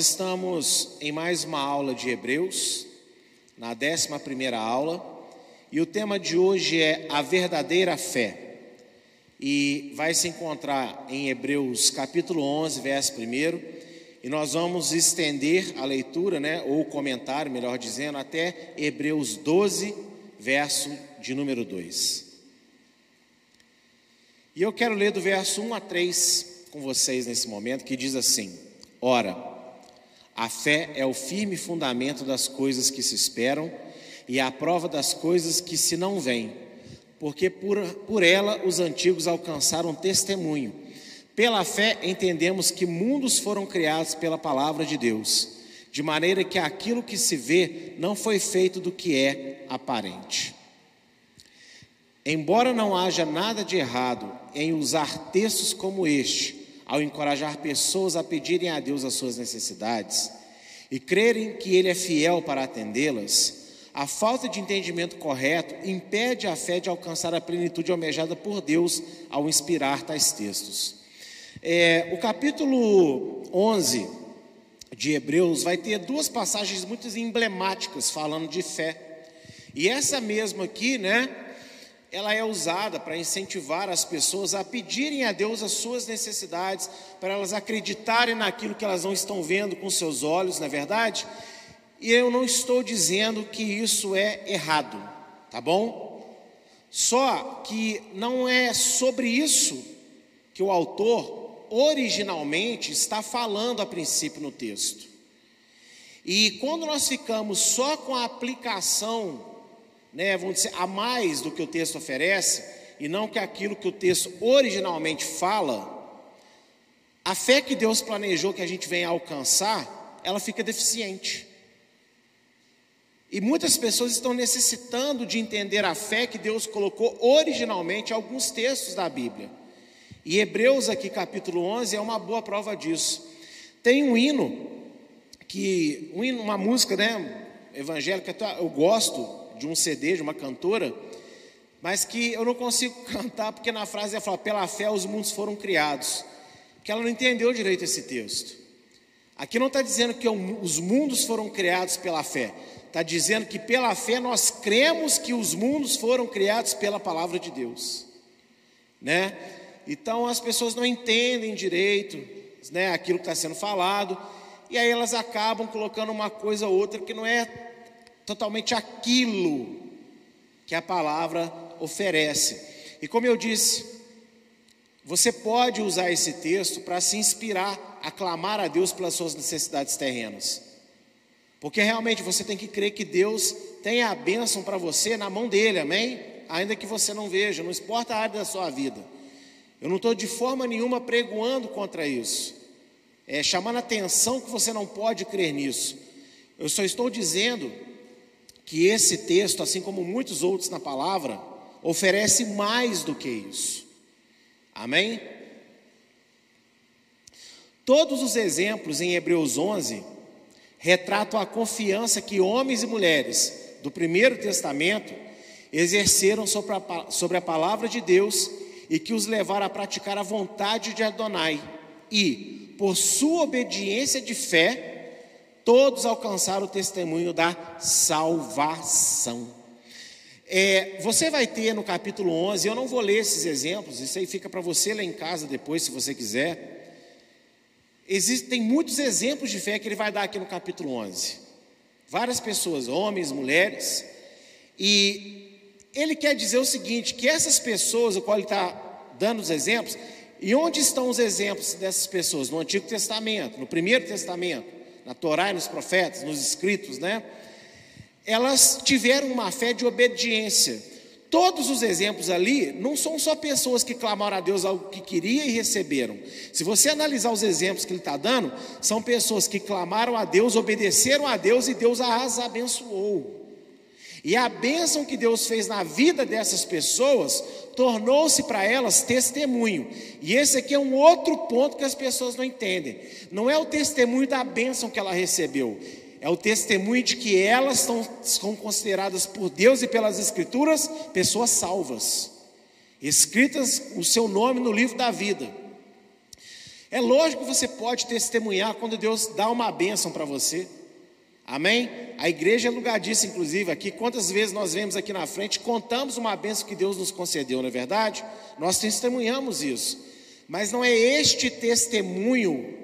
Estamos em mais uma aula de Hebreus, na 11 primeira aula, e o tema de hoje é a verdadeira fé. E vai se encontrar em Hebreus capítulo 11, verso 1, e nós vamos estender a leitura, né, ou comentário, melhor dizendo, até Hebreus 12, verso de número 2. E eu quero ler do verso 1 a 3 com vocês nesse momento, que diz assim: Ora, a fé é o firme fundamento das coisas que se esperam e a prova das coisas que se não veem, porque por, por ela os antigos alcançaram testemunho. Pela fé entendemos que mundos foram criados pela palavra de Deus, de maneira que aquilo que se vê não foi feito do que é aparente. Embora não haja nada de errado em usar textos como este, ao encorajar pessoas a pedirem a Deus as suas necessidades e crerem que Ele é fiel para atendê-las, a falta de entendimento correto impede a fé de alcançar a plenitude almejada por Deus ao inspirar tais textos. É, o capítulo 11 de Hebreus vai ter duas passagens muito emblemáticas falando de fé. E essa mesma aqui, né, ela é usada para incentivar as pessoas a pedirem a Deus as suas necessidades, para elas acreditarem naquilo que elas não estão vendo com seus olhos, na é verdade? E eu não estou dizendo que isso é errado, tá bom? Só que não é sobre isso que o autor originalmente está falando a princípio no texto. E quando nós ficamos só com a aplicação né, vamos dizer, a mais do que o texto oferece, e não que aquilo que o texto originalmente fala, a fé que Deus planejou que a gente venha alcançar, ela fica deficiente. E muitas pessoas estão necessitando de entender a fé que Deus colocou originalmente em alguns textos da Bíblia. E Hebreus, aqui, capítulo 11, é uma boa prova disso. Tem um hino, que um hino, uma música né, evangélica, eu gosto, de um CD de uma cantora, mas que eu não consigo cantar porque na frase ela fala: pela fé os mundos foram criados. Que ela não entendeu direito esse texto. Aqui não está dizendo que os mundos foram criados pela fé, está dizendo que pela fé nós cremos que os mundos foram criados pela palavra de Deus, né? Então as pessoas não entendem direito, né, aquilo que está sendo falado, e aí elas acabam colocando uma coisa ou outra que não é totalmente aquilo que a palavra oferece. E como eu disse, você pode usar esse texto para se inspirar a clamar a Deus pelas suas necessidades terrenas. Porque realmente você tem que crer que Deus tem a bênção para você na mão dele, amém? Ainda que você não veja, não importa a área da sua vida. Eu não estou de forma nenhuma pregoando contra isso, é, chamando a atenção que você não pode crer nisso. Eu só estou dizendo que esse texto, assim como muitos outros na palavra, oferece mais do que isso. Amém? Todos os exemplos em Hebreus 11 retratam a confiança que homens e mulheres do Primeiro Testamento exerceram sobre a, sobre a palavra de Deus e que os levaram a praticar a vontade de Adonai. E, por sua obediência de fé, todos alcançaram o testemunho da salvação. É, você vai ter no capítulo 11, eu não vou ler esses exemplos, isso aí fica para você ler em casa depois, se você quiser. Existem muitos exemplos de fé que ele vai dar aqui no capítulo 11. Várias pessoas, homens, mulheres, e ele quer dizer o seguinte: que essas pessoas, o qual ele está dando os exemplos, e onde estão os exemplos dessas pessoas? No Antigo Testamento, no Primeiro Testamento na Torá e nos profetas, nos escritos, né? Elas tiveram uma fé de obediência. Todos os exemplos ali não são só pessoas que clamaram a Deus algo que queria e receberam. Se você analisar os exemplos que ele está dando, são pessoas que clamaram a Deus, obedeceram a Deus e Deus as abençoou. E a bênção que Deus fez na vida dessas pessoas tornou-se para elas testemunho. E esse aqui é um outro ponto que as pessoas não entendem. Não é o testemunho da bênção que ela recebeu, é o testemunho de que elas estão, são consideradas por Deus e pelas Escrituras pessoas salvas, escritas o seu nome no livro da vida. É lógico que você pode testemunhar quando Deus dá uma bênção para você. Amém? A igreja é lugar disso, inclusive, aqui. Quantas vezes nós vemos aqui na frente, contamos uma bênção que Deus nos concedeu, não é verdade? Nós testemunhamos isso. Mas não é este testemunho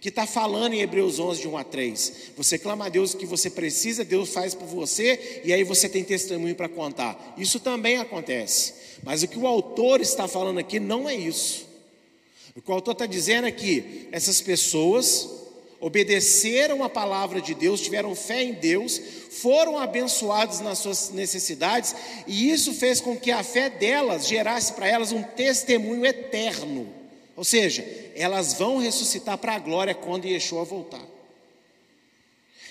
que está falando em Hebreus 11, de 1 a 3. Você clama a Deus o que você precisa, Deus faz por você, e aí você tem testemunho para contar. Isso também acontece. Mas o que o autor está falando aqui não é isso. O que o autor está dizendo é que essas pessoas obedeceram a palavra de Deus, tiveram fé em Deus, foram abençoados nas suas necessidades, e isso fez com que a fé delas gerasse para elas um testemunho eterno. Ou seja, elas vão ressuscitar para a glória quando Yeshua voltar.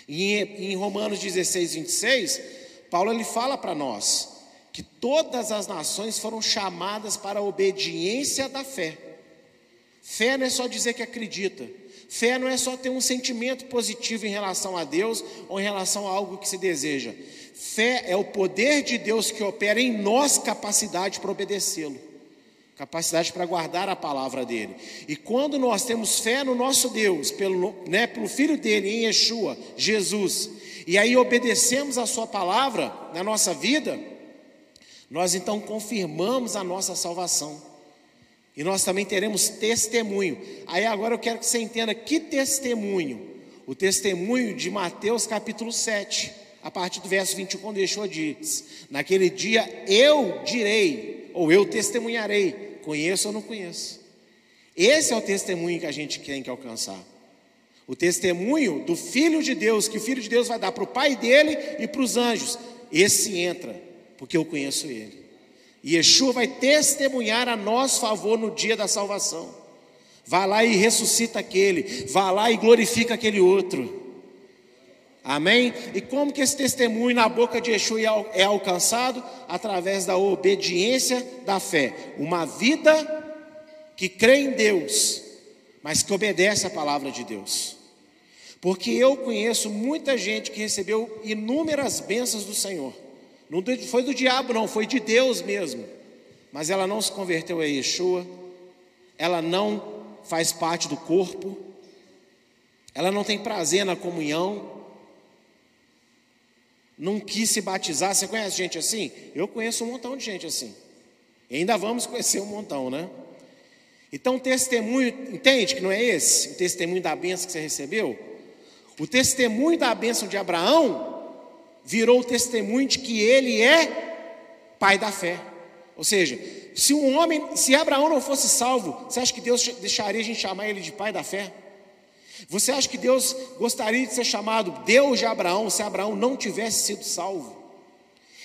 E em Romanos 16, 26, Paulo ele fala para nós que todas as nações foram chamadas para a obediência da fé. Fé não é só dizer que acredita. Fé não é só ter um sentimento positivo em relação a Deus ou em relação a algo que se deseja. Fé é o poder de Deus que opera em nós capacidade para obedecê-lo, capacidade para guardar a palavra dele. E quando nós temos fé no nosso Deus, pelo, né, pelo Filho dele, em Yeshua, Jesus, e aí obedecemos a Sua palavra na nossa vida, nós então confirmamos a nossa salvação. E nós também teremos testemunho. Aí agora eu quero que você entenda que testemunho. O testemunho de Mateus capítulo 7, a partir do verso 21, quando Yeshua diz: Naquele dia eu direi, ou eu testemunharei, conheço ou não conheço. Esse é o testemunho que a gente tem que alcançar. O testemunho do Filho de Deus, que o Filho de Deus vai dar para o Pai dele e para os anjos. Esse entra, porque eu conheço ele. E Yeshua vai testemunhar a nosso favor no dia da salvação. Vá lá e ressuscita aquele, vá lá e glorifica aquele outro. Amém? E como que esse testemunho na boca de Yeshua é alcançado? Através da obediência da fé. Uma vida que crê em Deus, mas que obedece a palavra de Deus. Porque eu conheço muita gente que recebeu inúmeras bênçãos do Senhor não foi do diabo, não, foi de Deus mesmo. Mas ela não se converteu a Yeshua, ela não faz parte do corpo, ela não tem prazer na comunhão, não quis se batizar. Você conhece gente assim? Eu conheço um montão de gente assim. E ainda vamos conhecer um montão, né? Então, o testemunho, entende que não é esse? O testemunho da bênção que você recebeu? O testemunho da bênção de Abraão virou testemunho de que ele é pai da fé. Ou seja, se um homem, se Abraão não fosse salvo, você acha que Deus deixaria a gente chamar ele de pai da fé? Você acha que Deus gostaria de ser chamado Deus de Abraão se Abraão não tivesse sido salvo?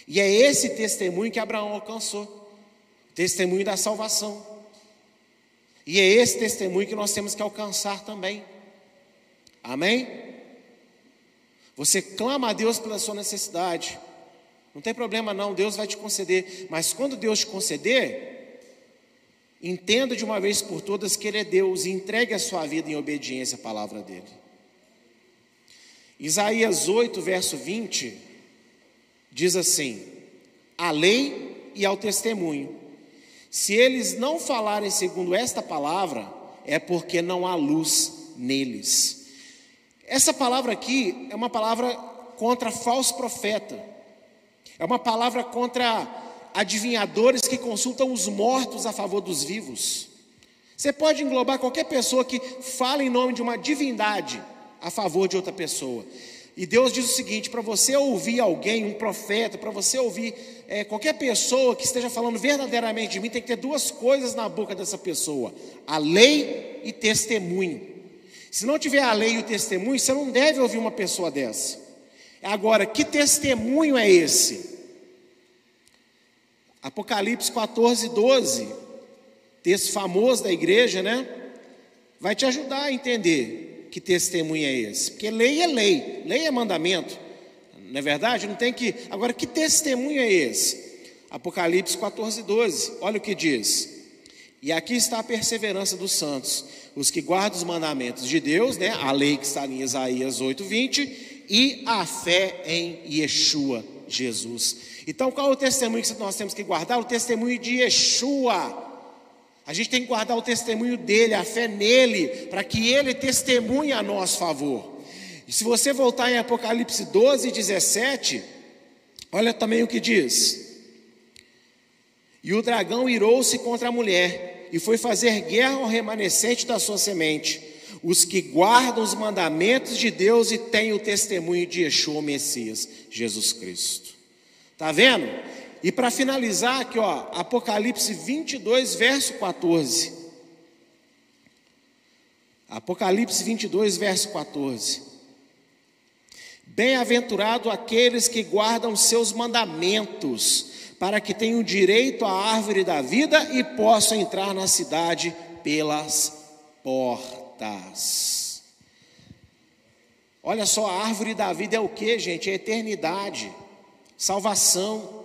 E é esse testemunho que Abraão alcançou testemunho da salvação. E é esse testemunho que nós temos que alcançar também. Amém? Você clama a Deus pela sua necessidade. Não tem problema não, Deus vai te conceder. Mas quando Deus te conceder, entenda de uma vez por todas que Ele é Deus e entregue a sua vida em obediência à palavra dEle. Isaías 8, verso 20, diz assim: A lei e ao testemunho. Se eles não falarem segundo esta palavra, é porque não há luz neles. Essa palavra aqui é uma palavra contra falso profeta, é uma palavra contra adivinhadores que consultam os mortos a favor dos vivos. Você pode englobar qualquer pessoa que fala em nome de uma divindade a favor de outra pessoa. E Deus diz o seguinte: para você ouvir alguém, um profeta, para você ouvir é, qualquer pessoa que esteja falando verdadeiramente de mim, tem que ter duas coisas na boca dessa pessoa: a lei e testemunho. Se não tiver a lei e o testemunho, você não deve ouvir uma pessoa dessa. Agora, que testemunho é esse? Apocalipse 14, 12, texto famoso da igreja, né? Vai te ajudar a entender que testemunho é esse. Porque lei é lei, lei é mandamento. Não é verdade? Não tem que. Agora, que testemunho é esse? Apocalipse 14, 12, olha o que diz. E aqui está a perseverança dos santos os que guardam os mandamentos de Deus, né, a lei que está em Isaías 8:20 e a fé em Yeshua, Jesus. Então, qual é o testemunho que nós temos que guardar? O testemunho de Yeshua. A gente tem que guardar o testemunho dele, a fé nele, para que ele testemunhe a nosso favor. E se você voltar em Apocalipse 12, 17, olha também o que diz. E o dragão irou-se contra a mulher e foi fazer guerra ao remanescente da sua semente, os que guardam os mandamentos de Deus e têm o testemunho de Yeshua, o Messias, Jesus Cristo. Tá vendo? E para finalizar aqui, ó, Apocalipse 22, verso 14. Apocalipse 22, verso 14. Bem-aventurado aqueles que guardam seus mandamentos, para que tenham direito à árvore da vida e possam entrar na cidade pelas portas. Olha só, a árvore da vida é o que, gente? É eternidade, salvação.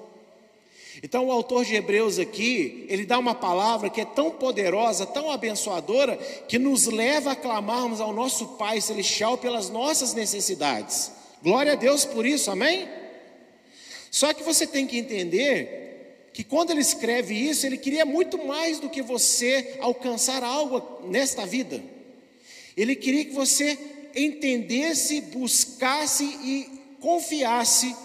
Então, o autor de Hebreus aqui, ele dá uma palavra que é tão poderosa, tão abençoadora, que nos leva a clamarmos ao nosso Pai Celestial pelas nossas necessidades. Glória a Deus por isso, amém? Só que você tem que entender que quando ele escreve isso, ele queria muito mais do que você alcançar algo nesta vida. Ele queria que você entendesse, buscasse e confiasse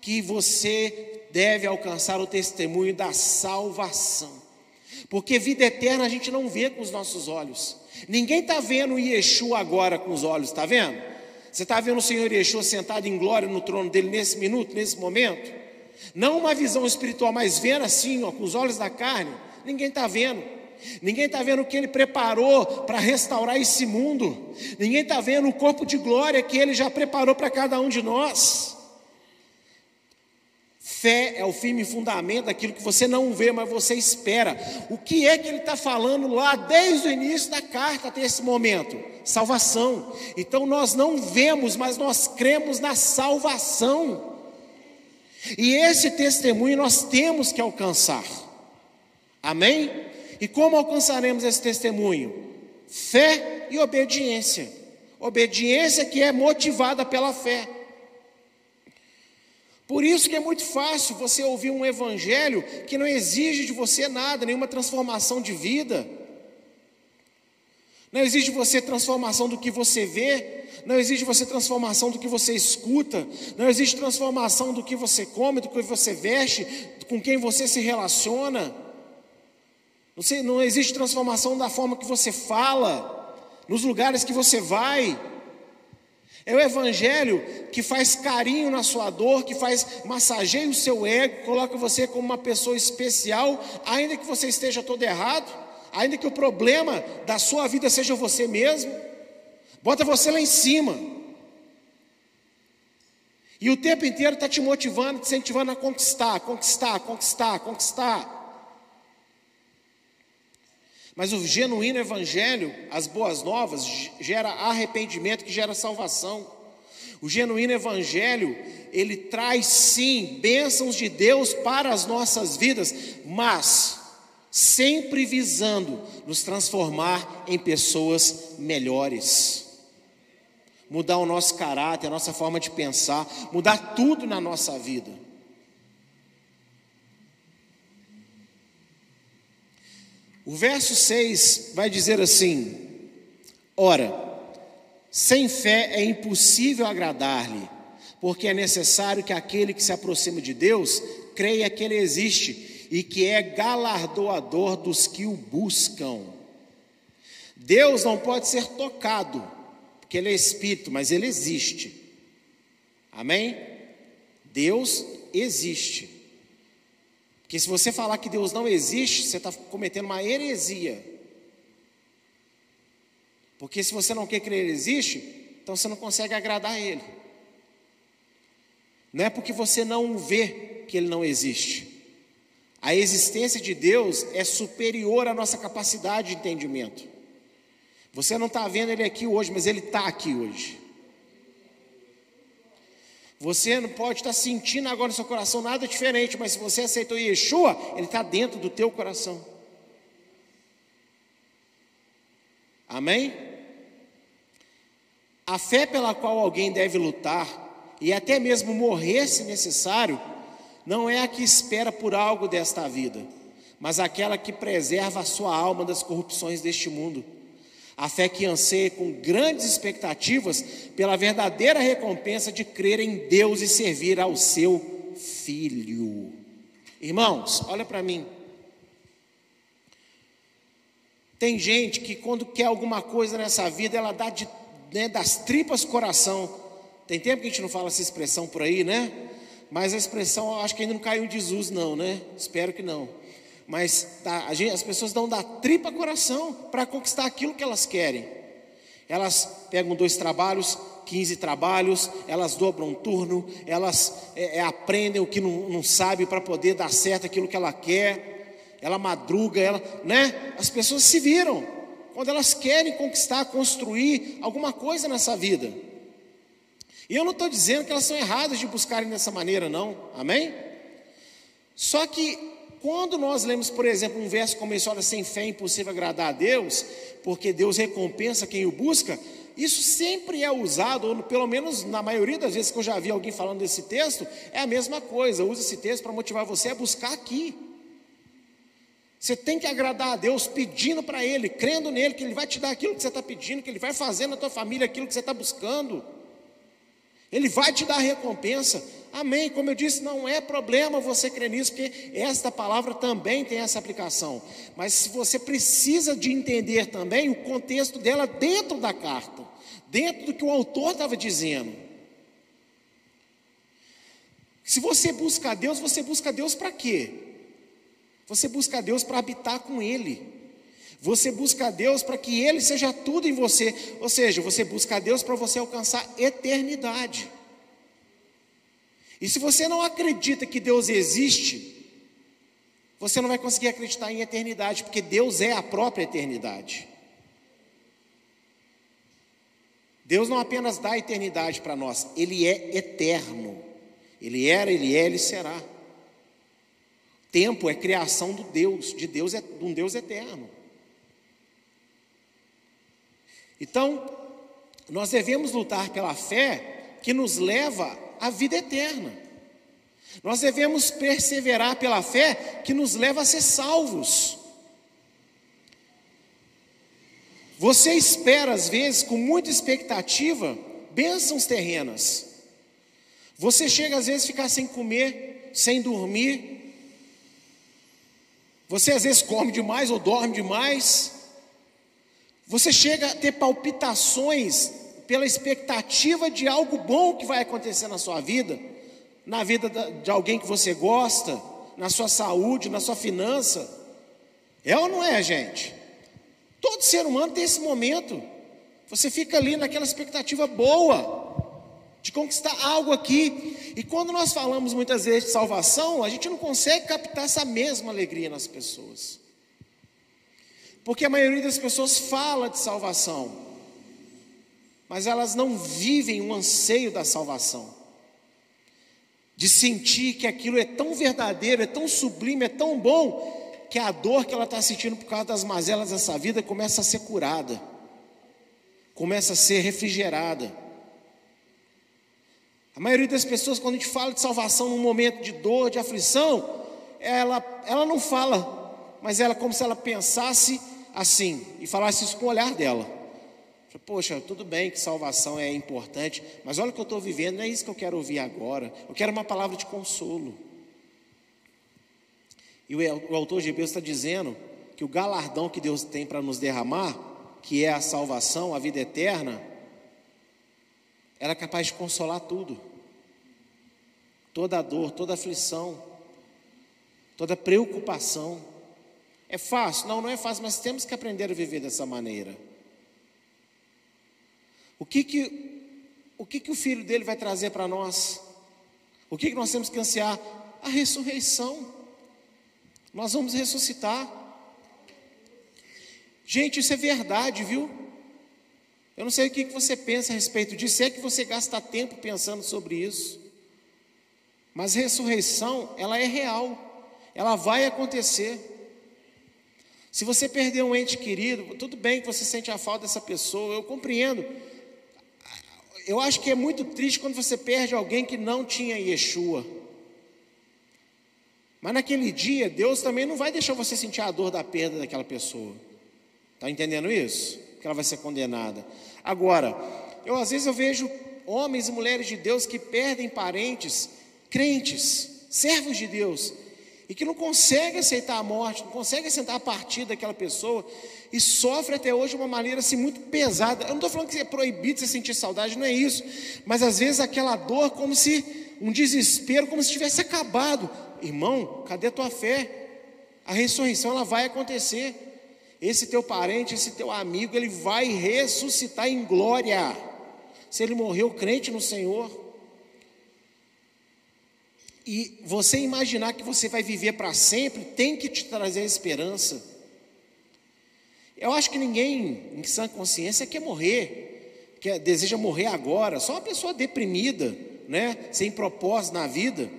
que você deve alcançar o testemunho da salvação. Porque vida eterna a gente não vê com os nossos olhos. Ninguém está vendo Yeshua agora com os olhos, está vendo? Você está vendo o Senhor Yeshua sentado em glória no trono dele nesse minuto, nesse momento? Não uma visão espiritual, mas vendo assim, ó, com os olhos da carne. Ninguém está vendo. Ninguém está vendo o que Ele preparou para restaurar esse mundo. Ninguém está vendo o corpo de glória que Ele já preparou para cada um de nós. Fé é o firme fundamento daquilo que você não vê, mas você espera. O que é que ele está falando lá desde o início da carta até esse momento? Salvação. Então nós não vemos, mas nós cremos na salvação. E esse testemunho nós temos que alcançar. Amém? E como alcançaremos esse testemunho? Fé e obediência. Obediência que é motivada pela fé. Por isso que é muito fácil você ouvir um evangelho que não exige de você nada, nenhuma transformação de vida. Não exige de você transformação do que você vê, não exige de você transformação do que você escuta, não existe transformação do que você come, do que você veste, com quem você se relaciona. Não existe transformação da forma que você fala, nos lugares que você vai. É o evangelho que faz carinho na sua dor, que faz massageia o seu ego, coloca você como uma pessoa especial, ainda que você esteja todo errado, ainda que o problema da sua vida seja você mesmo. Bota você lá em cima. E o tempo inteiro está te motivando, te incentivando a conquistar, conquistar, conquistar, conquistar. Mas o genuíno evangelho, as boas novas, gera arrependimento que gera salvação. O genuíno evangelho, ele traz sim bênçãos de Deus para as nossas vidas, mas sempre visando nos transformar em pessoas melhores. Mudar o nosso caráter, a nossa forma de pensar, mudar tudo na nossa vida. O verso 6 vai dizer assim: Ora, sem fé é impossível agradar-lhe, porque é necessário que aquele que se aproxima de Deus creia que Ele existe e que é galardoador dos que o buscam. Deus não pode ser tocado, porque Ele é Espírito, mas Ele existe. Amém? Deus existe. Porque se você falar que Deus não existe, você está cometendo uma heresia. Porque se você não quer crer que Ele existe, então você não consegue agradar a Ele. Não é porque você não vê que Ele não existe. A existência de Deus é superior à nossa capacidade de entendimento. Você não está vendo Ele aqui hoje, mas Ele está aqui hoje. Você não pode estar sentindo agora no seu coração nada diferente, mas se você aceitou Yeshua, ele está dentro do teu coração. Amém? A fé pela qual alguém deve lutar, e até mesmo morrer se necessário, não é a que espera por algo desta vida, mas aquela que preserva a sua alma das corrupções deste mundo. A fé que anseia com grandes expectativas pela verdadeira recompensa de crer em Deus e servir ao seu Filho. Irmãos, olha para mim. Tem gente que quando quer alguma coisa nessa vida, ela dá de, né, das tripas coração. Tem tempo que a gente não fala essa expressão por aí, né? Mas a expressão, acho que ainda não caiu em desuso, não, né? Espero que não. Mas tá, gente, as pessoas dão da tripa coração para conquistar aquilo que elas querem. Elas pegam dois trabalhos, 15 trabalhos, elas dobram um turno, elas é, é, aprendem o que não, não sabe para poder dar certo aquilo que ela quer ela madruga, ela, né? As pessoas se viram quando elas querem conquistar, construir alguma coisa nessa vida. E eu não estou dizendo que elas são erradas de buscarem dessa maneira, não, amém? Só que quando nós lemos, por exemplo, um verso como esse, olha, sem fé é impossível agradar a Deus, porque Deus recompensa quem o busca, isso sempre é usado, ou pelo menos na maioria das vezes que eu já vi alguém falando desse texto, é a mesma coisa, usa esse texto para motivar você a buscar aqui. Você tem que agradar a Deus pedindo para Ele, crendo nele, que Ele vai te dar aquilo que você está pedindo, que Ele vai fazer na tua família aquilo que você está buscando. Ele vai te dar recompensa. Amém. Como eu disse, não é problema você crer nisso, porque esta palavra também tem essa aplicação. Mas você precisa de entender também o contexto dela dentro da carta, dentro do que o autor estava dizendo. Se você busca a Deus, você busca a Deus para quê? Você busca a Deus para habitar com Ele. Você busca a Deus para que Ele seja tudo em você. Ou seja, você busca a Deus para você alcançar eternidade. E se você não acredita que Deus existe, você não vai conseguir acreditar em eternidade, porque Deus é a própria eternidade. Deus não apenas dá eternidade para nós, Ele é eterno. Ele era, Ele é, Ele será. Tempo é criação do Deus, de Deus é de um Deus eterno. Então, nós devemos lutar pela fé que nos leva à vida eterna. Nós devemos perseverar pela fé que nos leva a ser salvos. Você espera, às vezes, com muita expectativa, bênçãos terrenas. Você chega, às vezes, a ficar sem comer, sem dormir, você às vezes come demais ou dorme demais. Você chega a ter palpitações pela expectativa de algo bom que vai acontecer na sua vida, na vida de alguém que você gosta, na sua saúde, na sua finança. É ou não é, gente? Todo ser humano tem esse momento. Você fica ali naquela expectativa boa de conquistar algo aqui. E quando nós falamos muitas vezes de salvação, a gente não consegue captar essa mesma alegria nas pessoas. Porque a maioria das pessoas fala de salvação, mas elas não vivem o anseio da salvação. De sentir que aquilo é tão verdadeiro, é tão sublime, é tão bom, que a dor que ela está sentindo por causa das mazelas dessa vida começa a ser curada, começa a ser refrigerada. A maioria das pessoas, quando a gente fala de salvação num momento de dor, de aflição, ela, ela não fala, mas ela é como se ela pensasse assim e falasse isso com o olhar dela. Poxa, tudo bem que salvação é importante, mas olha o que eu estou vivendo, não é isso que eu quero ouvir agora. Eu quero uma palavra de consolo. E o, autor de Hebreus está dizendo que o galardão que Deus tem para nos derramar, que é a salvação, a vida eterna, era capaz de consolar tudo toda dor, toda aflição, toda preocupação. É fácil? Não, não é fácil, mas temos que aprender a viver dessa maneira. O que que o, que que o filho dele vai trazer para nós? O que, que nós temos que ansiar? A ressurreição. Nós vamos ressuscitar. Gente, isso é verdade, viu? Eu não sei o que, você pensa a respeito disso, é que você gasta tempo pensando sobre isso. Mas ressurreição, ela é real, ela vai acontecer. Se você perder um ente querido, tudo bem que você sente a falta dessa pessoa, eu compreendo. Eu acho que é muito triste quando você perde alguém que não tinha Yeshua. Mas naquele dia, Deus também não vai deixar você sentir a dor da perda daquela pessoa. Está entendendo isso? Que ela vai ser condenada. Agora, eu às vezes eu vejo homens e mulheres de Deus que perdem parentes, crentes, servos de Deus, e que não conseguem aceitar a morte, não conseguem aceitar a partida daquela pessoa, e sofre até hoje de uma maneira assim muito pesada. Eu não estou falando que é proibido você sentir saudade, não é isso, mas às vezes aquela dor como se um desespero, como se tivesse acabado. Irmão, cadê a tua fé? A ressurreição ela vai acontecer. Esse teu parente, esse teu amigo, ele vai ressuscitar em glória. Se ele morreu crente no Senhor. E você imaginar que você vai viver para sempre tem que te trazer esperança. Eu acho que ninguém em sã consciência quer morrer, quer, deseja morrer agora. Só uma pessoa deprimida, né, sem propósito na vida.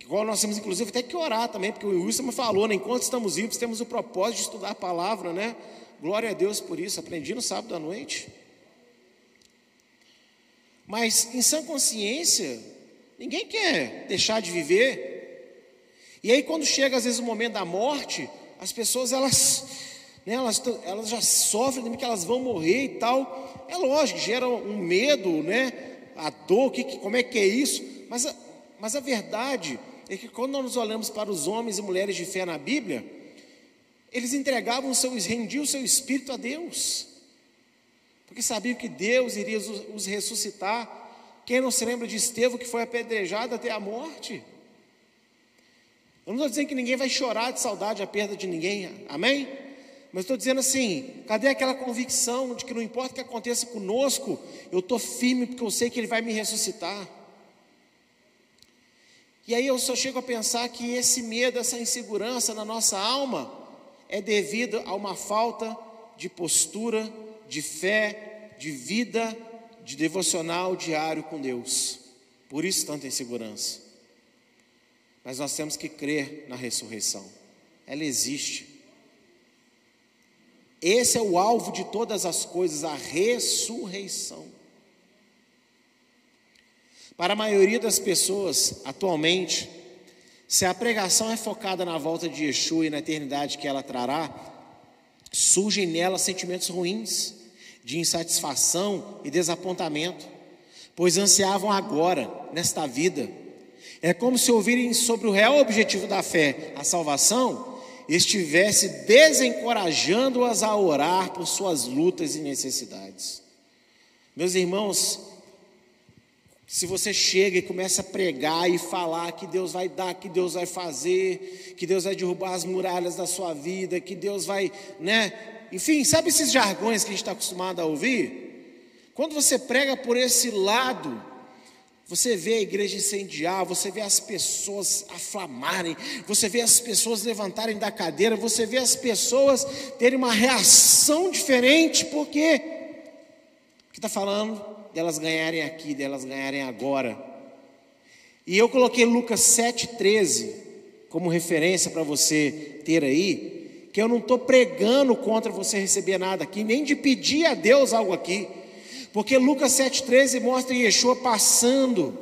Igual nós temos, inclusive, até que orar também, porque o Wilson me falou, né? Enquanto estamos vivos, temos o propósito de estudar a palavra, né? Glória a Deus por isso. Aprendi no sábado à noite. Mas, em sã consciência, ninguém quer deixar de viver. E aí, quando chega, às vezes, o momento da morte, as pessoas, elas, né, elas, elas já sofrem, que elas vão morrer e tal. É lógico, gera um medo, né? A dor, que, como é que é isso? Mas a, mas a verdade é que quando nós olhamos para os homens e mulheres de fé na Bíblia, eles entregavam seu, rendiam o seu espírito a Deus, porque sabiam que Deus iria os ressuscitar. Quem não se lembra de Estevão que foi apedrejado até a morte? Eu não estou dizendo que ninguém vai chorar de saudade a perda de ninguém, amém? Mas estou dizendo assim: cadê aquela convicção de que não importa o que aconteça conosco, eu estou firme porque eu sei que Ele vai me ressuscitar? E aí eu só chego a pensar que esse medo, essa insegurança na nossa alma é devido a uma falta de postura, de fé, de vida, de devocional diário com Deus. Por isso tanta insegurança. Mas nós temos que crer na ressurreição. Ela existe. Esse é o alvo de todas as coisas, a ressurreição. Para a maioria das pessoas, atualmente, se a pregação é focada na volta de Yeshua e na eternidade que ela trará, surgem nela sentimentos ruins, de insatisfação e desapontamento, pois ansiavam agora, nesta vida. É como se ouvirem sobre o real objetivo da fé, a salvação, estivesse desencorajando-as a orar por suas lutas e necessidades. Meus irmãos, se você chega e começa a pregar e falar que Deus vai dar, que Deus vai fazer, que Deus vai derrubar as muralhas da sua vida, que Deus vai, né? Enfim, sabe esses jargões que a gente está acostumado a ouvir? Quando você prega por esse lado, você vê a igreja incendiar, você vê as pessoas aflamarem, você vê as pessoas levantarem da cadeira, você vê as pessoas terem uma reação diferente, porque que está falando delas ganharem aqui, delas ganharem agora. E eu coloquei Lucas 7,13 como referência para você ter aí, que eu não estou pregando contra você receber nada aqui, nem de pedir a Deus algo aqui, porque Lucas 7,13 mostra Yeshua passando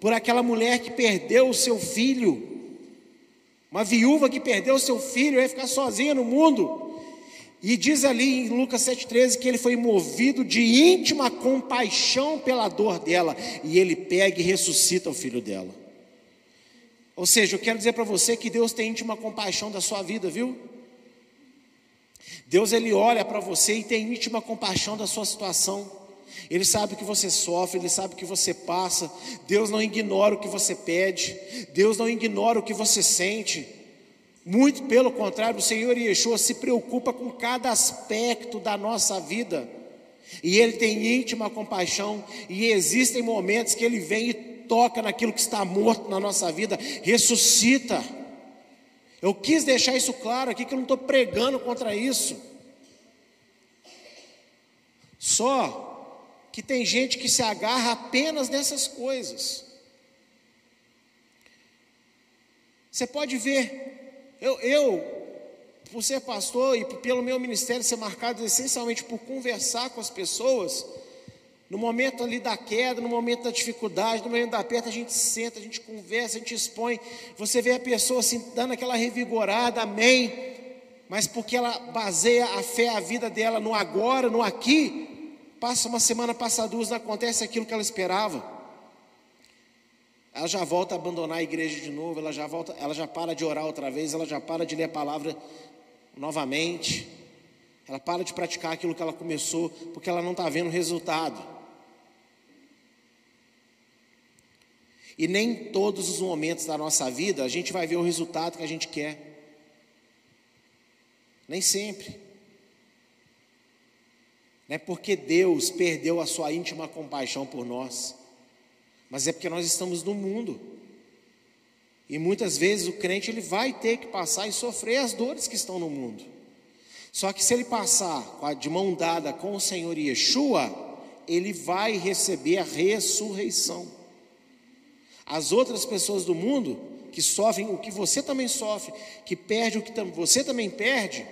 por aquela mulher que perdeu o seu filho, uma viúva que perdeu o seu filho, ia ficar sozinha no mundo. E diz ali em Lucas 7,13 que ele foi movido de íntima compaixão pela dor dela, e ele pega e ressuscita o filho dela. Ou seja, eu quero dizer para você que Deus tem íntima compaixão da sua vida, viu? Deus ele olha para você e tem íntima compaixão da sua situação. Ele sabe que você sofre, ele sabe que você passa. Deus não ignora o que você pede, Deus não ignora o que você sente. Muito pelo contrário, o Senhor Yeshua se preocupa com cada aspecto da nossa vida. E Ele tem íntima compaixão. E existem momentos que Ele vem e toca naquilo que está morto na nossa vida, ressuscita. Eu quis deixar isso claro aqui, que eu não estou pregando contra isso. Só que tem gente que se agarra apenas nessas coisas. Você pode ver eu, eu, por ser pastor e pelo meu ministério ser marcado essencialmente por conversar com as pessoas, No momento ali da queda, no momento da dificuldade, no momento da aperto, a gente senta, a gente conversa, a gente expõe. Você vê a pessoa assim, dando aquela revigorada, amém. Mas porque ela baseia a fé, a vida dela no agora, no aqui, passa uma semana, passa duas, não acontece aquilo que ela esperava. Ela já volta a abandonar a igreja de novo, ela já volta, ela já para de orar outra vez, ela já para de ler a palavra novamente. Ela para de praticar aquilo que ela começou, porque ela não está vendo resultado. E nem todos os momentos da nossa vida a gente vai ver o resultado que a gente quer. Nem sempre. Não é porque Deus perdeu a sua íntima compaixão por nós, mas é porque nós estamos no mundo. E muitas vezes o crente ele vai ter que passar e sofrer as dores que estão no mundo. Só que se ele passar de mão dada com o Senhor Yeshua, ele vai receber a ressurreição. As outras pessoas do mundo que sofrem o que você também sofre, que perde o que você também perde,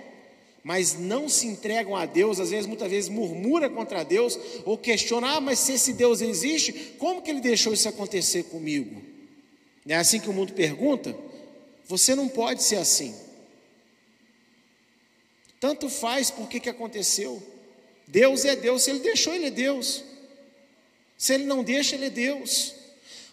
mas não se entregam a Deus, às vezes, muitas vezes murmura contra Deus ou questiona: ah, mas se esse Deus existe, como que ele deixou isso acontecer comigo? É assim que o mundo pergunta? Você não pode ser assim. Tanto faz por que, que aconteceu. Deus é Deus, se ele deixou, ele é Deus. Se ele não deixa, ele é Deus.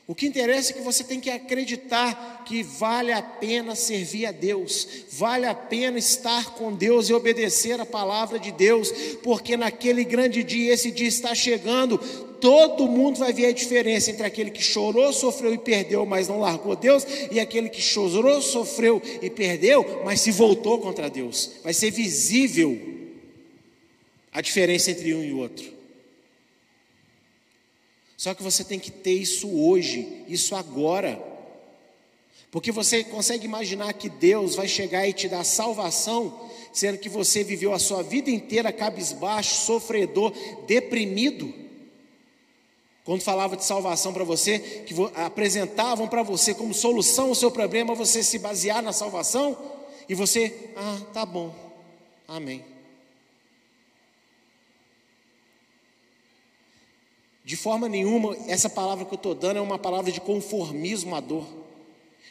O que interessa é que você tem que acreditar que vale a pena servir a Deus, vale a pena estar com Deus e obedecer a palavra de Deus, porque naquele grande dia, esse dia está chegando, todo mundo vai ver a diferença entre aquele que chorou, sofreu e perdeu, mas não largou Deus, e aquele que chorou, sofreu e perdeu, mas se voltou contra Deus. Vai ser visível a diferença entre um e outro. Só que você tem que ter isso hoje, isso agora. Porque você consegue imaginar que Deus vai chegar e te dar salvação, sendo que você viveu a sua vida inteira cabisbaixo, sofredor, deprimido. Quando falava de salvação para você, que apresentavam para você como solução o seu problema, você se basear na salvação, e você, ah, tá bom, amém. De forma nenhuma, essa palavra que eu estou dando é uma palavra de conformismo à dor,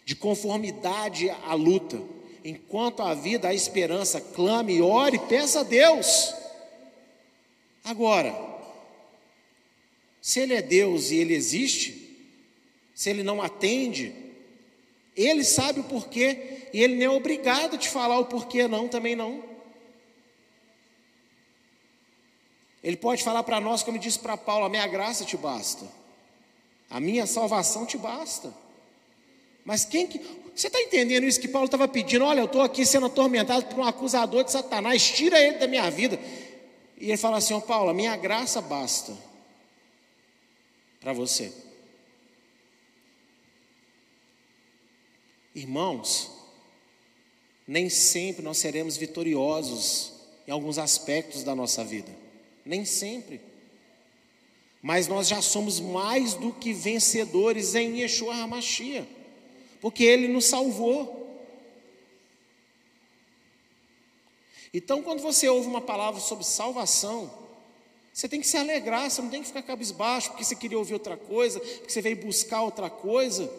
de conformidade à luta. Enquanto a vida, a esperança, clame, ore, peça a Deus. Agora, se Ele é Deus e Ele existe, se Ele não atende, Ele sabe o porquê e Ele não é obrigado a te falar o porquê, não, também não. Ele pode falar para nós, como disse para Paulo: a minha graça te basta, a minha salvação te basta. Mas quem que. Você está entendendo isso que Paulo estava pedindo? Olha, eu estou aqui sendo atormentado por um acusador de Satanás, tira ele da minha vida. E ele fala assim: Ó oh, Paulo, a minha graça basta para você. Irmãos, nem sempre nós seremos vitoriosos em alguns aspectos da nossa vida nem sempre. Mas nós já somos mais do que vencedores em Yeshua HaMashiach, porque Ele nos salvou. Então, quando você ouve uma palavra sobre salvação, você tem que se alegrar, você não tem que ficar cabisbaixo, porque você queria ouvir outra coisa, porque você veio buscar outra coisa.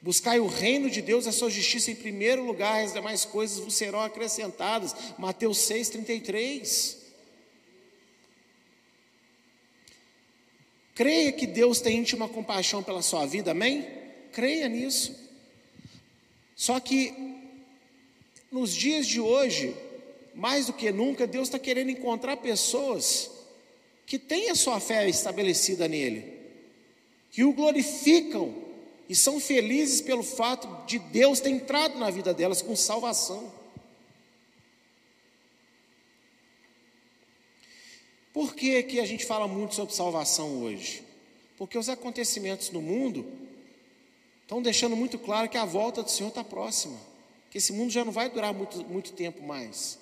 Buscai o reino de Deus, a sua justiça em primeiro lugar, as demais coisas vos serão acrescentadas. Mateus 6, Creia que Deus tem íntima compaixão pela sua vida, amém? Creia nisso. Só que nos dias de hoje, mais do que nunca, Deus está querendo encontrar pessoas que têm a sua fé estabelecida nele, que o glorificam e são felizes pelo fato de Deus ter entrado na vida delas com salvação. Que, que a gente fala muito sobre salvação hoje? Porque os acontecimentos no mundo estão deixando muito claro que a volta do Senhor está próxima, que esse mundo já não vai durar muito, muito tempo mais.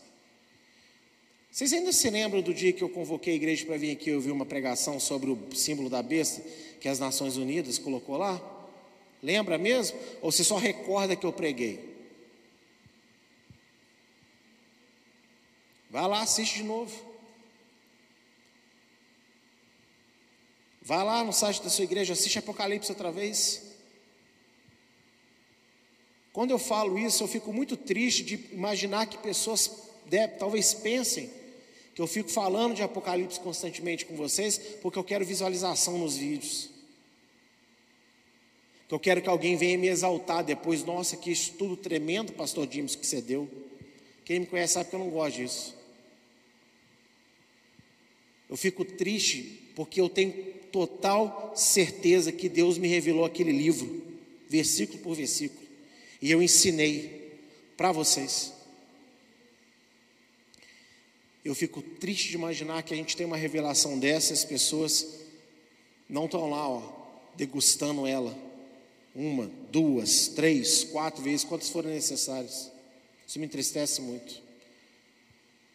Vocês ainda se lembram do dia que eu convoquei a igreja para vir aqui ouvir uma pregação sobre o símbolo da besta que as Nações Unidas colocou lá? Lembra mesmo? Ou você só recorda que eu preguei? Vai lá, assiste de novo. Vá lá no site da sua igreja, assiste Apocalipse outra vez. Quando eu falo isso, eu fico muito triste de imaginar que pessoas deve, talvez pensem que eu fico falando de Apocalipse constantemente com vocês, porque eu quero visualização nos vídeos. Que eu quero que alguém venha me exaltar depois. Nossa, que estudo tremendo, pastor Dimas, que você deu. Quem me conhece sabe que eu não gosto disso. Eu fico triste porque eu tenho total certeza que Deus me revelou aquele livro, versículo por versículo, e eu ensinei para vocês. Eu fico triste de imaginar que a gente tem uma revelação dessa e as pessoas não estão lá, ó, degustando ela. Uma, duas, três, quatro vezes, quantas forem necessárias. Isso me entristece muito.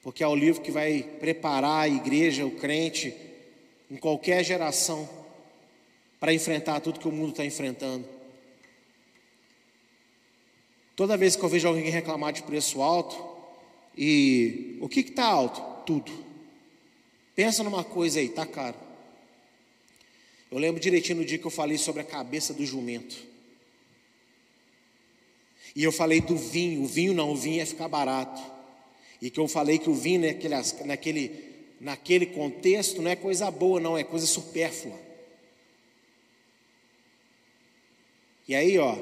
Porque é o livro que vai preparar a igreja, o crente, em qualquer geração, para enfrentar tudo que o mundo está enfrentando. Toda vez que eu vejo alguém reclamar de preço alto, e o que está alto? Tudo. Pensa numa coisa aí, está caro. Eu lembro direitinho no dia que eu falei sobre a cabeça do jumento. E eu falei do vinho, o vinho não, o vinho ia ficar barato. E que eu falei que o vinho naquele, naquele, naquele contexto não é coisa boa, não, é coisa supérflua. E aí, ó,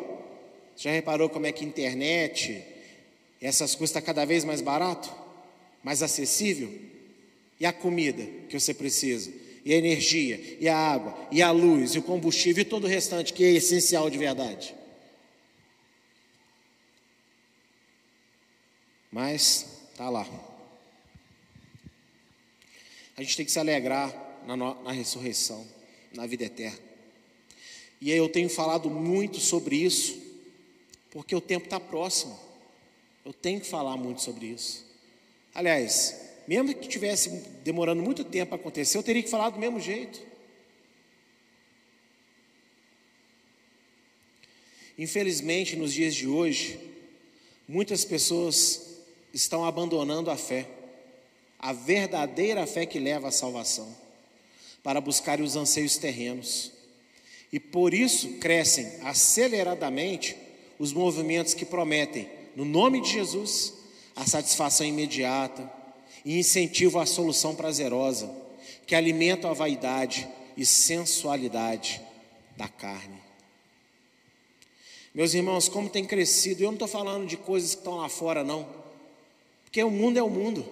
já reparou como é que a internet, essas coisas estão tá cada vez mais barato, mais acessível? E a comida que você precisa? E a energia, e a água, e a luz, e o combustível, e todo o restante que é essencial de verdade. Mas está lá. A gente tem que se alegrar na, na ressurreição, na vida eterna. E eu tenho falado muito sobre isso, porque o tempo está próximo. Eu tenho que falar muito sobre isso. Aliás, mesmo que tivesse demorando muito tempo a acontecer, eu teria que falar do mesmo jeito. Infelizmente, nos dias de hoje, muitas pessoas estão abandonando a fé, a verdadeira fé que leva à salvação, para buscar os anseios terrenos. E por isso crescem aceleradamente os movimentos que prometem no nome de Jesus, a satisfação imediata e incentivo à solução prazerosa, que alimenta a vaidade e sensualidade da carne. Meus irmãos, como tem crescido, eu não estou falando de coisas que estão lá fora, não, porque o mundo é o mundo,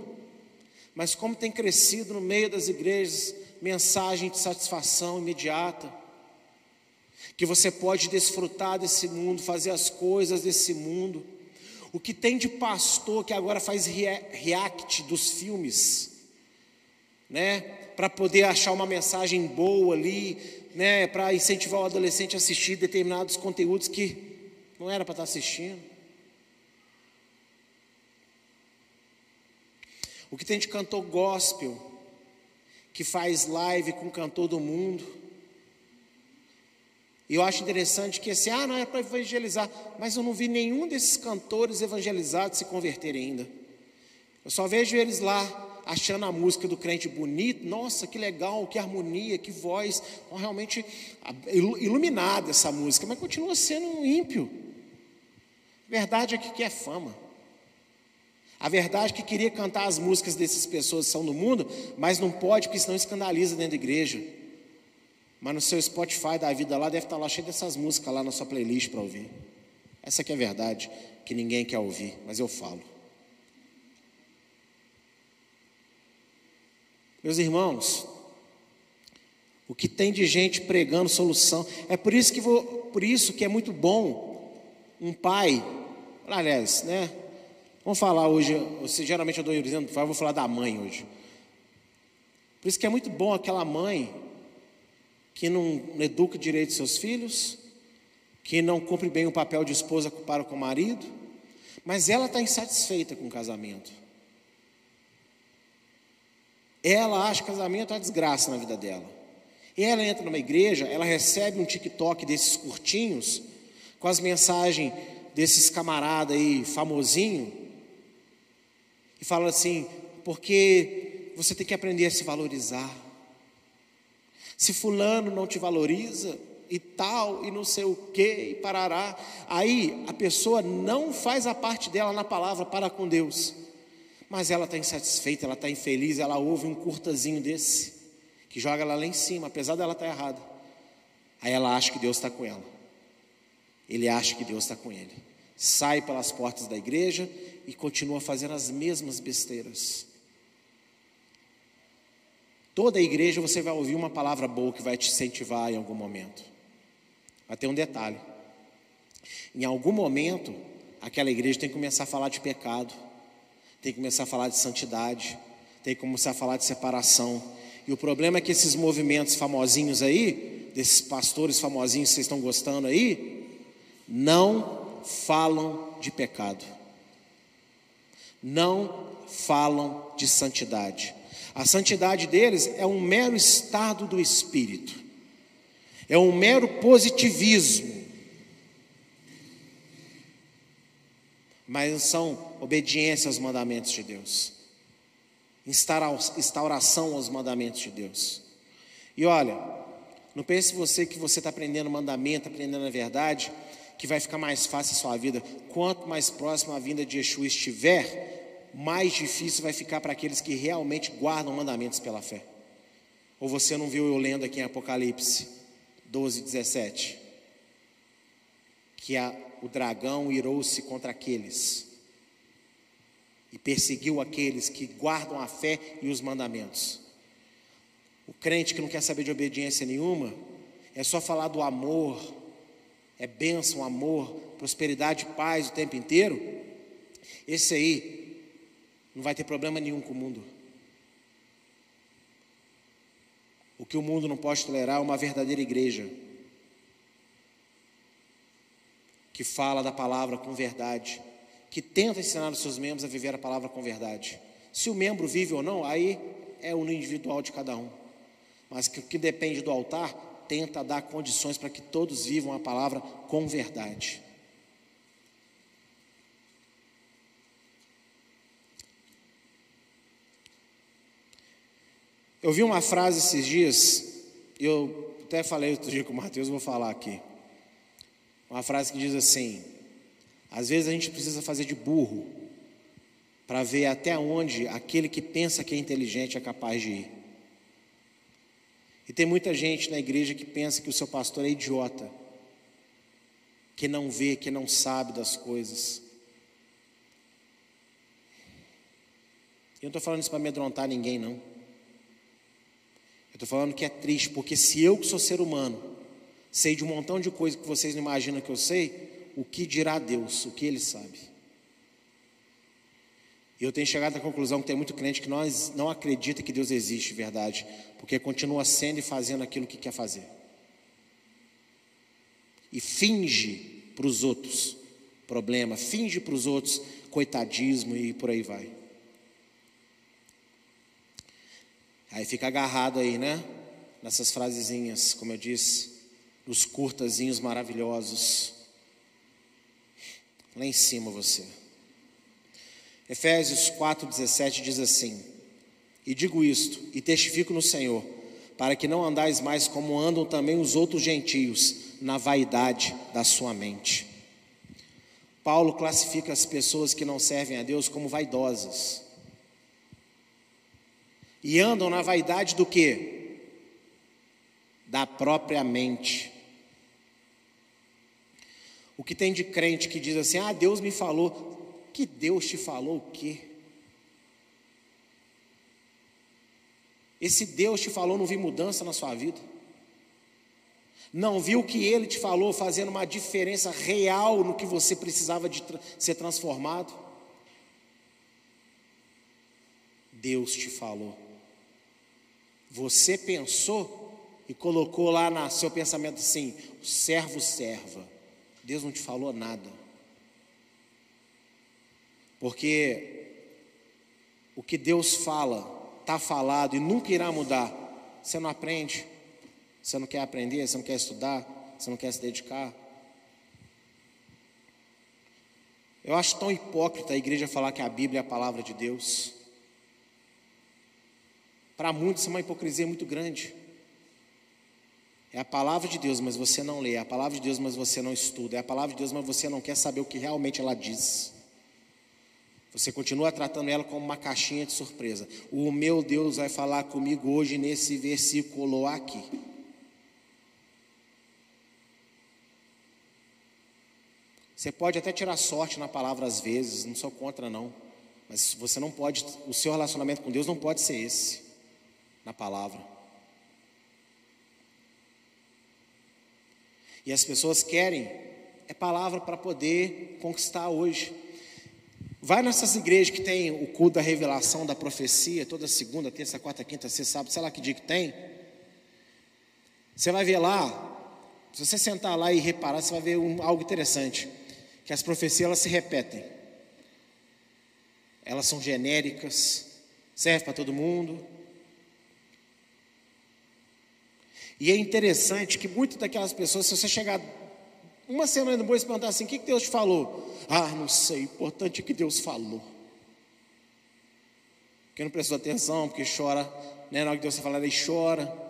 mas como tem crescido no meio das igrejas mensagem de satisfação imediata, que você pode desfrutar desse mundo, fazer as coisas desse mundo, o que tem de pastor que agora faz react dos filmes, né? Para poder achar uma mensagem boa ali, né? Para incentivar o adolescente a assistir determinados conteúdos que não era para estar tá assistindo. O que tem de cantor gospel, que faz live com cantor do mundo, e eu acho interessante que assim, ah, não é para evangelizar, mas eu não vi nenhum desses cantores evangelizados se converterem ainda. Eu só vejo eles lá achando a música do crente bonita, nossa, que legal, que harmonia, que voz, realmente iluminada essa música, mas continua sendo um ímpio. Verdade é que quer fama. A verdade é que queria cantar as músicas dessas pessoas que são do mundo, mas não pode, porque senão escandaliza dentro da igreja. Mas no seu Spotify da vida lá deve estar lá cheio dessas músicas lá na sua playlist para ouvir. Essa que é a verdade, que ninguém quer ouvir, mas eu falo. Meus irmãos, o que tem de gente pregando solução, é por isso que vou, por isso que é muito bom um pai, aliás, né? Vamos falar hoje, geralmente eu dou exemplo, vou falar da mãe hoje. Por isso que é muito bom aquela mãe que não educa direito seus filhos, que não cumpre bem o papel de esposa para com o marido, mas ela está insatisfeita com o casamento. Ela acha que o casamento é uma desgraça na vida dela. E ela entra numa igreja, ela recebe um TikTok desses curtinhos, com as mensagens desses camaradas aí, famosinho, e fala assim: porque você tem que aprender a se valorizar. Se fulano não te valoriza e tal, e não sei o que, e parará, aí a pessoa não faz a parte dela na palavra para com Deus, mas ela está insatisfeita, ela está infeliz, ela ouve um curtazinho desse, que joga ela lá em cima, apesar dela estar tá errada. Aí ela acha que Deus está com ela. Ele acha que Deus está com ele. Sai pelas portas da igreja e continua fazendo as mesmas besteiras. Toda igreja você vai ouvir uma palavra boa que vai te incentivar em algum momento. Mas tem um detalhe: em algum momento, aquela igreja tem que começar a falar de pecado, tem que começar a falar de santidade, tem que começar a falar de separação. E o problema é que esses movimentos famosinhos aí, desses pastores famosinhos que vocês estão gostando aí, não falam de pecado, não falam de santidade. A santidade deles é um mero estado do espírito, é um mero positivismo, mas não são obediência aos mandamentos de Deus, instauração aos mandamentos de Deus. E olha, não pense você que você está aprendendo mandamento, aprendendo a verdade, que vai ficar mais fácil a sua vida. Quanto mais próximo a vinda de Yeshua estiver, mais difícil vai ficar para aqueles que realmente guardam mandamentos pela fé. Ou você não viu eu lendo aqui em Apocalipse 12, 17? Que a, o dragão irou-se contra aqueles e perseguiu aqueles que guardam a fé e os mandamentos. O crente que não quer saber de obediência nenhuma, é só falar do amor, é bênção, amor, prosperidade, paz o tempo inteiro. Esse aí não vai ter problema nenhum com o mundo. O que o mundo não pode tolerar é uma verdadeira igreja que fala da palavra com verdade, que tenta ensinar os seus membros a viver a palavra com verdade. Se o membro vive ou não, aí é o individual de cada um. Mas que, que depende do altar, tenta dar condições para que todos vivam a palavra com verdade. Eu vi uma frase esses dias, eu até falei outro dia com o Mateus, vou falar aqui. Uma frase que diz assim: às vezes a gente precisa fazer de burro para ver até onde aquele que pensa que é inteligente é capaz de ir. E tem muita gente na igreja que pensa que o seu pastor é idiota, que não vê, que não sabe das coisas. Eu não estou falando isso para amedrontar ninguém, não. Eu estou falando que é triste, porque se eu que sou ser humano, sei de um montão de coisas que vocês não imaginam que eu sei, o que dirá Deus, o que Ele sabe. E eu tenho chegado à conclusão que tem muito crente que nós não acredita que Deus existe, verdade, porque continua sendo e fazendo aquilo que quer fazer. E finge para os outros problema, finge para os outros coitadismo e por aí vai. Aí fica agarrado aí, né? Nessas frasezinhas, como eu disse, nos curtazinhos maravilhosos. Lá em cima você. Efésios 4,17 diz assim: E digo isto, e testifico no Senhor, para que não andais mais como andam também os outros gentios, na vaidade da sua mente. Paulo classifica as pessoas que não servem a Deus como vaidosas e andam na vaidade do que? Da própria mente. O que tem de crente que diz assim: Ah, Deus me falou. Que Deus te falou o quê? Esse Deus te falou, não vi mudança na sua vida? Não viu que Ele te falou fazendo uma diferença real no que você precisava de tra ser transformado? Deus te falou. Você pensou e colocou lá no seu pensamento assim: o servo serva. Deus não te falou nada. Porque o que Deus fala, está falado e nunca irá mudar. Você não aprende, você não quer aprender, você não quer estudar, você não quer se dedicar. Eu acho tão hipócrita a igreja falar que a Bíblia é a palavra de Deus. Para muitos é uma hipocrisia muito grande. É a palavra de Deus, mas você não lê. É a palavra de Deus, mas você não estuda. É a palavra de Deus, mas você não quer saber o que realmente ela diz. Você continua tratando ela como uma caixinha de surpresa. O meu Deus vai falar comigo hoje nesse versículo aqui. Você pode até tirar sorte na palavra às vezes, não sou contra não. Mas você não pode, o seu relacionamento com Deus não pode ser esse na palavra. E as pessoas querem é palavra para poder conquistar hoje. Vai nessas igrejas que tem o culto da revelação, da profecia, toda segunda, terça, quarta, quinta, sexta, sábado, sei lá que dia que tem. Você vai ver lá, se você sentar lá e reparar, você vai ver um, algo interessante, que as profecias elas se repetem. Elas são genéricas, servem para todo mundo. E é interessante que muitas daquelas pessoas, se você chegar uma semana depois perguntar assim: o que Deus te falou? Ah, não sei, o importante é que Deus falou. Porque não prestou atenção, porque chora, né? Na hora que Deus está falando, ele chora.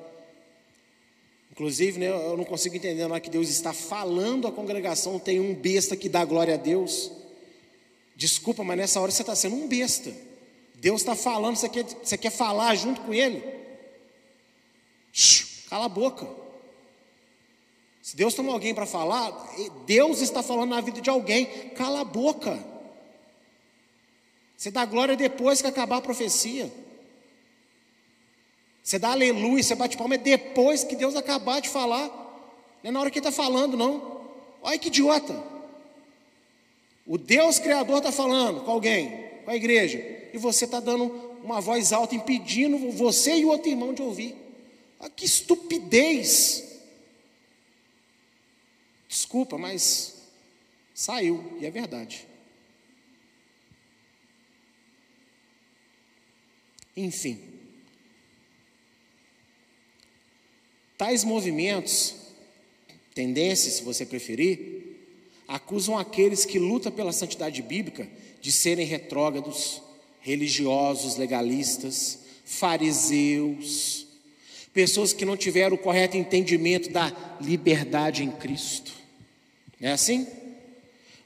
Inclusive, né, eu não consigo entender na hora que Deus está falando à congregação, tem um besta que dá glória a Deus. Desculpa, mas nessa hora você está sendo um besta. Deus está falando, você quer, você quer falar junto com Ele? Cala a boca. Se Deus toma alguém para falar, Deus está falando na vida de alguém, cala a boca. Você dá glória depois que acabar a profecia. Você dá aleluia, você bate palma, é depois que Deus acabar de falar. Não é na hora que ele está falando, não. Olha que idiota. O Deus Criador está falando com alguém, com a igreja, e você está dando uma voz alta, impedindo você e o outro irmão de ouvir. Olha que estupidez. Desculpa, mas saiu, e é verdade. Enfim, tais movimentos, tendências, se você preferir, acusam aqueles que lutam pela santidade bíblica de serem retrógrados, religiosos, legalistas, fariseus, pessoas que não tiveram o correto entendimento da liberdade em Cristo. É assim?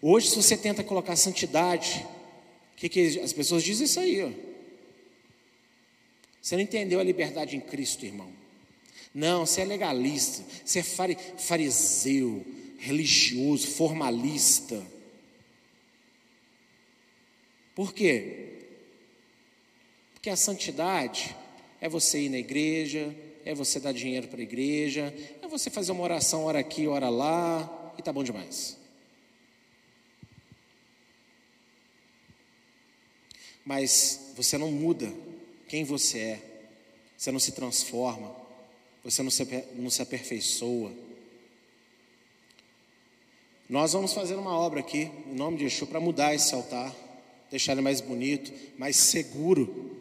Hoje, se você tenta colocar santidade, o que, que as pessoas dizem isso aí? Ó. Você não entendeu a liberdade em Cristo, irmão. Não, você é legalista, você é fariseu, religioso, formalista. Por quê? Porque a santidade é você ir na igreja, é você dar dinheiro para a igreja, é você fazer uma oração, hora aqui, hora lá, e tá bom demais. Mas você não muda quem você é, você não se transforma, você não se, não se aperfeiçoa. Nós vamos fazer uma obra aqui, em nome de Yeshua, para mudar esse altar, deixar ele mais bonito, mais seguro.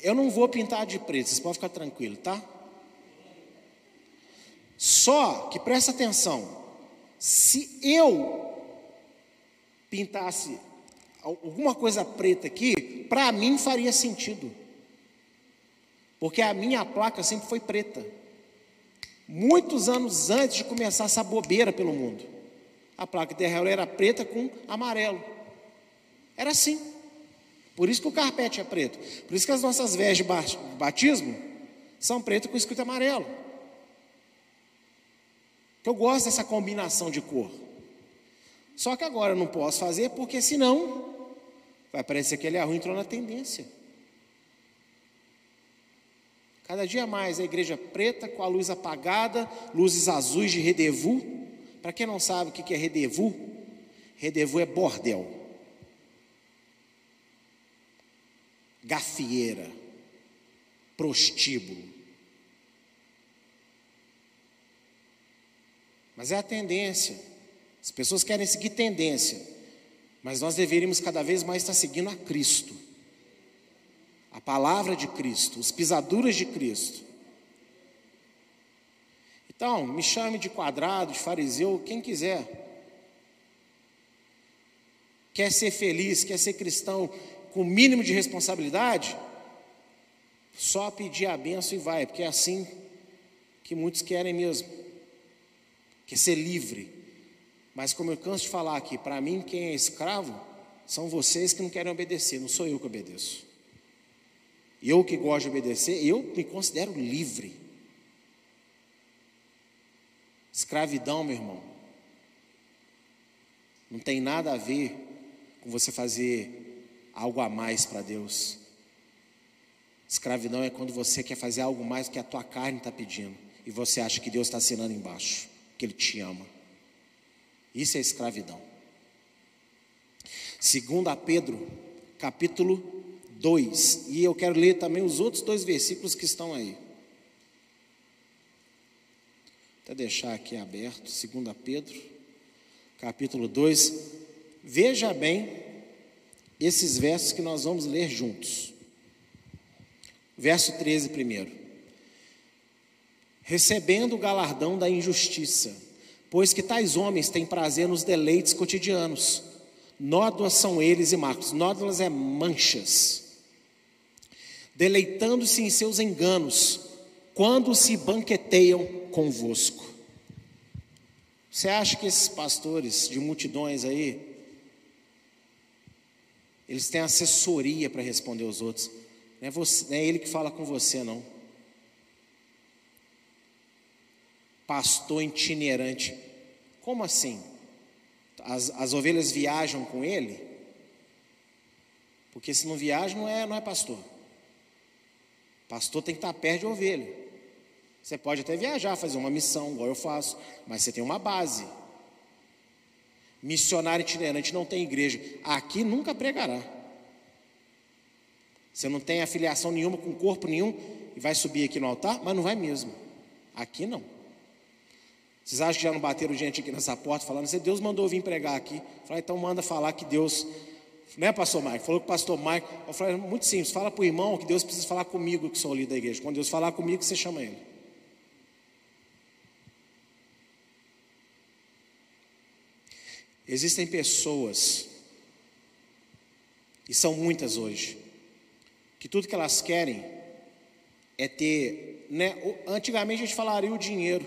Eu não vou pintar de preto, vocês podem ficar tranquilos, tá? Só que presta atenção, se eu pintasse alguma coisa preta aqui, para mim faria sentido. Porque a minha placa sempre foi preta. Muitos anos antes de começar essa bobeira pelo mundo. A placa de Israel era preta com amarelo. Era assim. Por isso que o carpete é preto. Por isso que as nossas vestes de batismo são pretas com escrito amarelo. Que eu gosto dessa combinação de cor. Só que agora eu não posso fazer porque senão vai parecer que ele é ruim, entrou na tendência. Cada dia mais a igreja preta com a luz apagada, luzes azuis de redevu. Para quem não sabe o que é redevu, redevu é bordel, gafieira, prostíbulo. Mas é a tendência. As pessoas querem seguir tendência. Mas nós deveríamos cada vez mais estar seguindo a Cristo. A palavra de Cristo, os pisaduras de Cristo. Então, me chame de quadrado, de fariseu, quem quiser. Quer ser feliz, quer ser cristão com o mínimo de responsabilidade? Só pedir a benção e vai, porque é assim que muitos querem mesmo. Quer ser livre. Mas como eu canso de falar aqui, para mim quem é escravo são vocês que não querem obedecer, não sou eu que obedeço. Eu que gosto de obedecer, eu me considero livre. Escravidão, meu irmão, não tem nada a ver com você fazer algo a mais para Deus. Escravidão é quando você quer fazer algo mais que a tua carne está pedindo e você acha que Deus está assinando embaixo, que Ele te ama. Isso é escravidão. Segundo a Pedro, capítulo 2. E eu quero ler também os outros dois versículos que estão aí. Vou deixar aqui aberto, 2 Pedro, capítulo 2. Veja bem esses versos que nós vamos ler juntos. Verso 13 primeiro. Recebendo o galardão da injustiça, pois que tais homens têm prazer nos deleites cotidianos. Nódoas são eles e marcos. Nódoas é manchas deleitando-se em seus enganos, quando se banqueteiam convosco. Você acha que esses pastores de multidões aí, eles têm assessoria para responder aos outros? Não é, você, não é ele que fala com você, não. Pastor itinerante. Como assim? As, as ovelhas viajam com ele? Porque se não viaja, não é, não é pastor. Pastor tem que estar perto de ovelha. Você pode até viajar, fazer uma missão, igual eu faço, mas você tem uma base. Missionário itinerante não tem igreja. Aqui nunca pregará. Você não tem afiliação nenhuma com corpo nenhum e vai subir aqui no altar, mas não vai mesmo. Aqui não. Vocês acham que já não bateram gente aqui nessa porta falando assim, Deus mandou vir pregar aqui? Fala, então manda falar que Deus né, pastor Mike? Falou com o pastor Mike. Eu falei, muito simples, fala para o irmão que Deus precisa falar comigo, que sou o líder da igreja. Quando Deus falar comigo, você chama ele. Existem pessoas, e são muitas hoje, que tudo que elas querem é ter, né? Antigamente a gente falaria o dinheiro,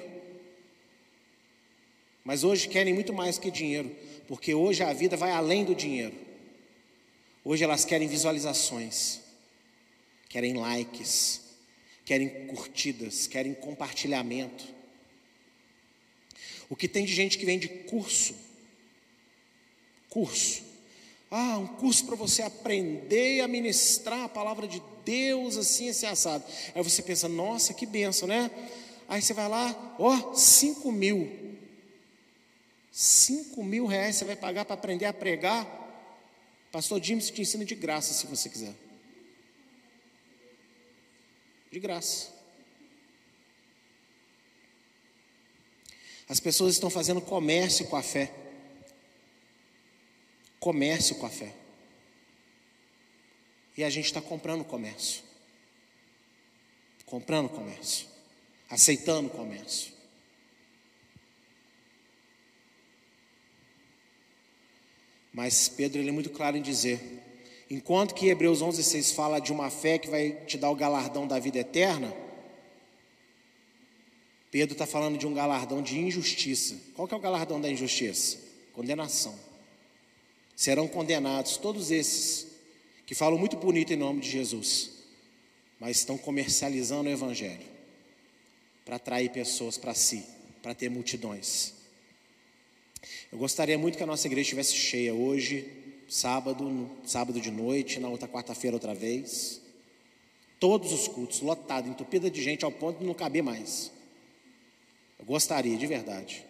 mas hoje querem muito mais que dinheiro, porque hoje a vida vai além do dinheiro. Hoje elas querem visualizações, querem likes, querem curtidas, querem compartilhamento. O que tem de gente que vende curso, curso, ah, um curso para você aprender a ministrar a palavra de Deus assim, assim, assado. Aí você pensa, nossa, que benção, né? Aí você vai lá, ó, cinco mil. Cinco mil reais você vai pagar para aprender a pregar? Pastor James te ensina de graça se você quiser. De graça. As pessoas estão fazendo comércio com a fé. Comércio com a fé. E a gente está comprando comércio. Comprando comércio. Aceitando comércio. Mas Pedro ele é muito claro em dizer: enquanto que Hebreus 11,6 fala de uma fé que vai te dar o galardão da vida eterna, Pedro está falando de um galardão de injustiça. Qual que é o galardão da injustiça? Condenação. Serão condenados todos esses que falam muito bonito em nome de Jesus, mas estão comercializando o Evangelho para atrair pessoas para si, para ter multidões. Eu gostaria muito que a nossa igreja estivesse cheia hoje, sábado, sábado de noite, na outra quarta-feira outra vez. Todos os cultos, lotado, entupida de gente ao ponto de não caber mais. Eu gostaria, de verdade.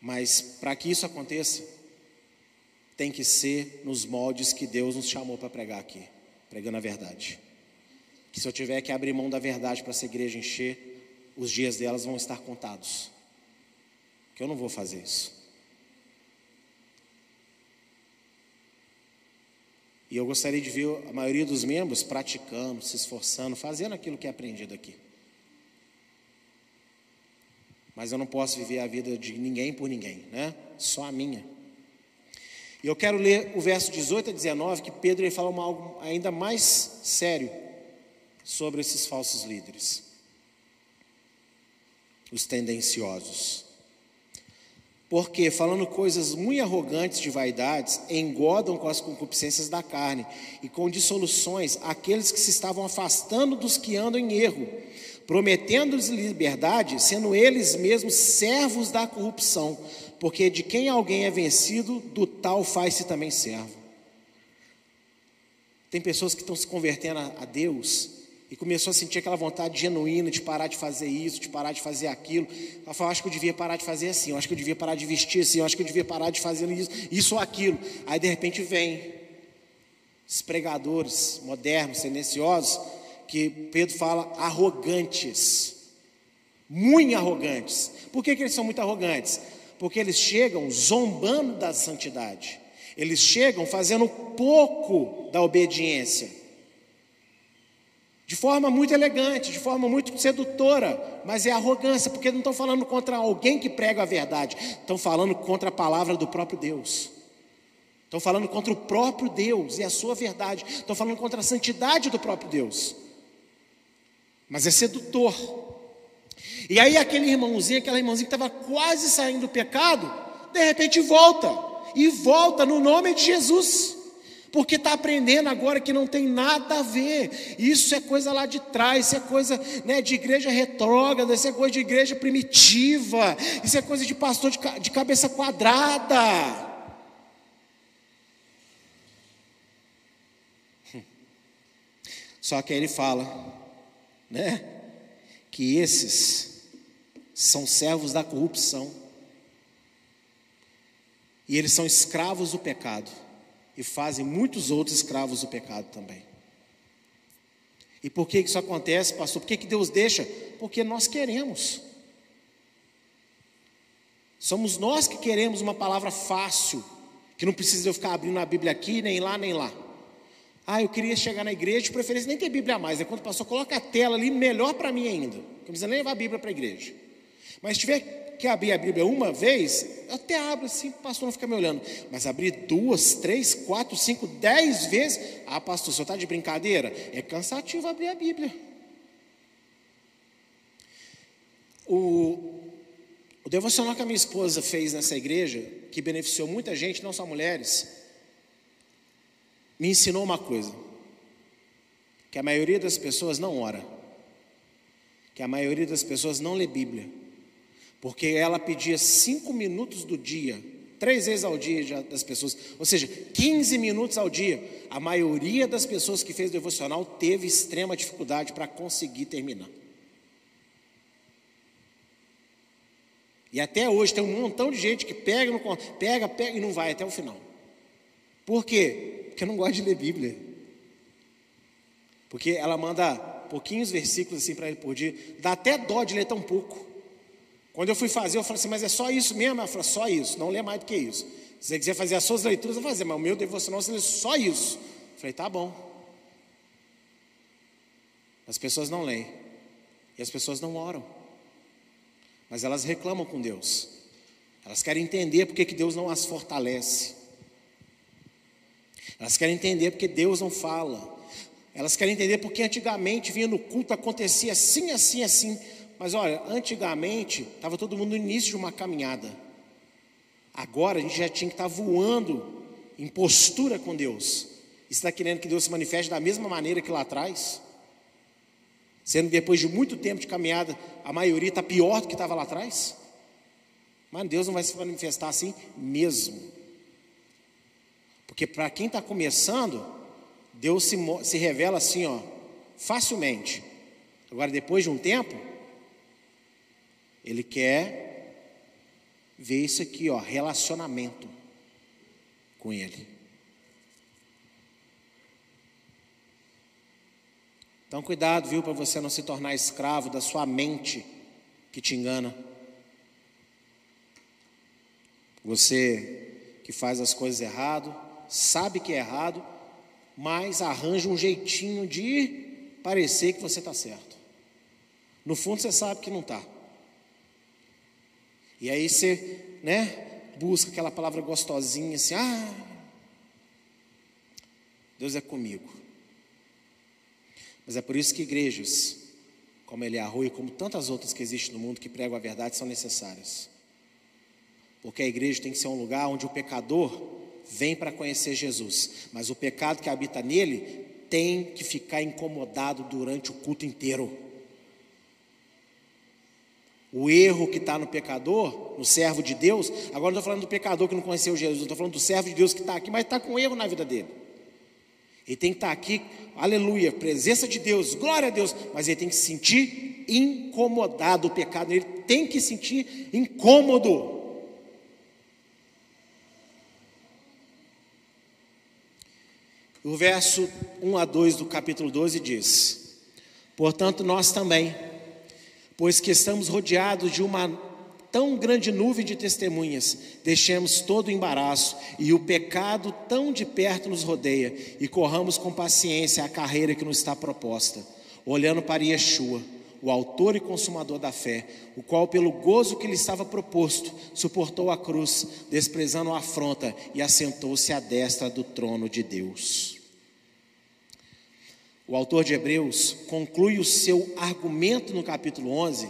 Mas para que isso aconteça, tem que ser nos moldes que Deus nos chamou para pregar aqui, pregando a verdade. Que se eu tiver que abrir mão da verdade para essa igreja encher, os dias delas vão estar contados que eu não vou fazer isso. E eu gostaria de ver a maioria dos membros praticando, se esforçando, fazendo aquilo que é aprendido aqui. Mas eu não posso viver a vida de ninguém por ninguém, né? Só a minha. E eu quero ler o verso 18 a 19, que Pedro ele fala algo ainda mais sério. sobre esses falsos líderes, os tendenciosos. Porque, falando coisas muito arrogantes de vaidades, engodam com as concupiscências da carne e com dissoluções aqueles que se estavam afastando dos que andam em erro, prometendo-lhes liberdade, sendo eles mesmos servos da corrupção, porque de quem alguém é vencido, do tal faz-se também servo. Tem pessoas que estão se convertendo a Deus e começou a sentir aquela vontade genuína de parar de fazer isso, de parar de fazer aquilo. Ela falou: acho que eu devia parar de fazer assim, eu acho que eu devia parar de vestir assim, eu acho que eu devia parar de fazer isso, isso ou aquilo. Aí de repente vem os pregadores modernos, tendenciosos, que Pedro fala arrogantes, muito arrogantes. Por que, que eles são muito arrogantes? Porque eles chegam zombando da santidade, eles chegam fazendo pouco da obediência de forma muito elegante, de forma muito sedutora, mas é arrogância, porque não estão falando contra alguém que prega a verdade, estão falando contra a palavra do próprio Deus. Estão falando contra o próprio Deus e a sua verdade. Estão falando contra a santidade do próprio Deus. Mas é sedutor. E aí aquele irmãozinho, aquela irmãzinha que estava quase saindo do pecado, de repente volta. E volta no nome de Jesus porque está aprendendo agora que não tem nada a ver. Isso é coisa lá de trás, isso é coisa né, de igreja retrógrada, isso é coisa de igreja primitiva, isso é coisa de pastor de, cabeça quadrada. Só que aí ele fala, né, que esses são servos da corrupção e eles são escravos do pecado e fazem muitos outros escravos do pecado também. E por que isso acontece, pastor? Por que, que Deus deixa? Porque nós queremos. Somos nós que queremos uma palavra fácil, que não precisa eu ficar abrindo a Bíblia aqui, nem lá, nem lá. Ah, eu queria chegar na igreja, de preferência nem ter Bíblia mais. É quando o pastor coloca a tela ali, melhor para mim ainda. Não precisa nem levar a Bíblia para a igreja. Mas se tiver que abrir a Bíblia uma vez, eu até abro assim, o pastor não fica me olhando. Mas abrir duas, três, quatro, cinco, dez vezes, ah, pastor, senhor está de brincadeira? É cansativo abrir a Bíblia. O, o devocional que a minha esposa fez nessa igreja, que beneficiou muita gente, não só mulheres, me ensinou uma coisa: que a maioria das pessoas não ora, que a maioria das pessoas não lê Bíblia porque ela pedia cinco minutos do dia, três vezes ao dia das pessoas, ou seja, 15 minutos ao dia. A maioria das pessoas que fez devocional teve extrema dificuldade para conseguir terminar. E até hoje tem um montão de gente que pega, pega, pega e não vai até o final. Por quê? Porque não gosta de ler Bíblia. Porque ela manda pouquinhos versículos assim para ele por dia. Dá até dó de ler tão pouco. Quando eu fui fazer, eu falei assim, mas é só isso mesmo? Ela falou, só isso, não lê mais do que isso. Se você quiser fazer as suas leituras, eu vou fazer, mas o meu devocional você lê só isso. Eu falei, tá bom. As pessoas não leem. E as pessoas não oram. Mas elas reclamam com Deus. Elas querem entender porque que Deus não as fortalece. Elas querem entender porque Deus não fala. Elas querem entender porque antigamente vinha no culto, acontecia assim, assim, assim. Mas olha, antigamente estava todo mundo no início de uma caminhada. Agora a gente já tinha que estar tá voando em postura com Deus. Está querendo que Deus se manifeste da mesma maneira que lá atrás? Sendo que depois de muito tempo de caminhada, a maioria está pior do que estava lá atrás? Mas Deus não vai se manifestar assim mesmo. Porque para quem está começando, Deus se, se revela assim, ó, facilmente. Agora, depois de um tempo, ele quer ver isso aqui, ó, relacionamento com Ele. Então, cuidado, viu, para você não se tornar escravo da sua mente que te engana. Você que faz as coisas errado, sabe que é errado, mas arranja um jeitinho de parecer que você está certo. No fundo, você sabe que não está. E aí você, né, busca aquela palavra gostosinha assim, ah, Deus é comigo. Mas é por isso que igrejas, como ele Rua e como tantas outras que existem no mundo que pregam a verdade, são necessárias. Porque a igreja tem que ser um lugar onde o pecador vem para conhecer Jesus, mas o pecado que habita nele tem que ficar incomodado durante o culto inteiro. O erro que está no pecador, no servo de Deus, agora não estou falando do pecador que não conheceu Jesus, estou falando do servo de Deus que está aqui, mas está com erro na vida dele. Ele tem que estar tá aqui, aleluia, presença de Deus, glória a Deus, mas ele tem que se sentir incomodado, o pecado, ele tem que sentir incômodo. O verso 1 a 2 do capítulo 12 diz: Portanto, nós também, pois que estamos rodeados de uma tão grande nuvem de testemunhas, deixemos todo o embaraço e o pecado tão de perto nos rodeia e corramos com paciência a carreira que nos está proposta, olhando para Yeshua, o autor e consumador da fé, o qual, pelo gozo que lhe estava proposto, suportou a cruz, desprezando a afronta e assentou-se à destra do trono de Deus. O autor de Hebreus conclui o seu argumento no capítulo 11,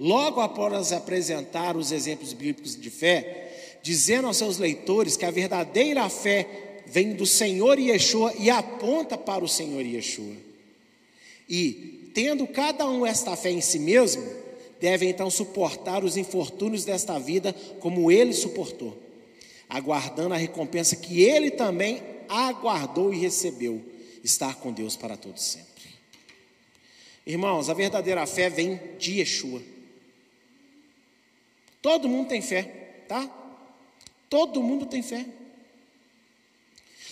logo após apresentar os exemplos bíblicos de fé, dizendo aos seus leitores que a verdadeira fé vem do Senhor Yeshua e aponta para o Senhor Yeshua. E, tendo cada um esta fé em si mesmo, deve então suportar os infortúnios desta vida como ele suportou, aguardando a recompensa que ele também aguardou e recebeu estar com Deus para todo sempre. Irmãos, a verdadeira fé vem de Yeshua. Todo mundo tem fé, tá? Todo mundo tem fé.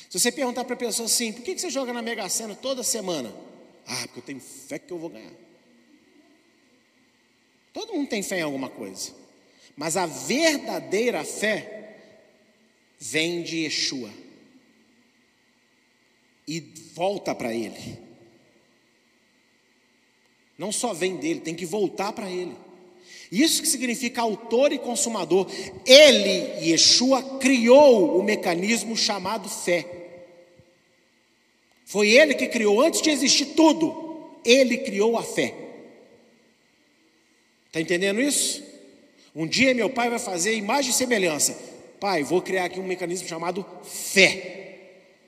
Se você perguntar para a pessoa assim, por que você joga na Mega Sena toda semana? Ah, porque eu tenho fé que eu vou ganhar. Todo mundo tem fé em alguma coisa. Mas a verdadeira fé vem de Yeshua e volta para Ele. Não só vem dele, tem que voltar para Ele. Isso que significa autor e consumador. Ele, Yeshua, criou o mecanismo chamado fé. Foi ele que criou, antes de existir tudo, ele criou a fé. Está entendendo isso? Um dia meu pai vai fazer imagem e semelhança. Pai, vou criar aqui um mecanismo chamado fé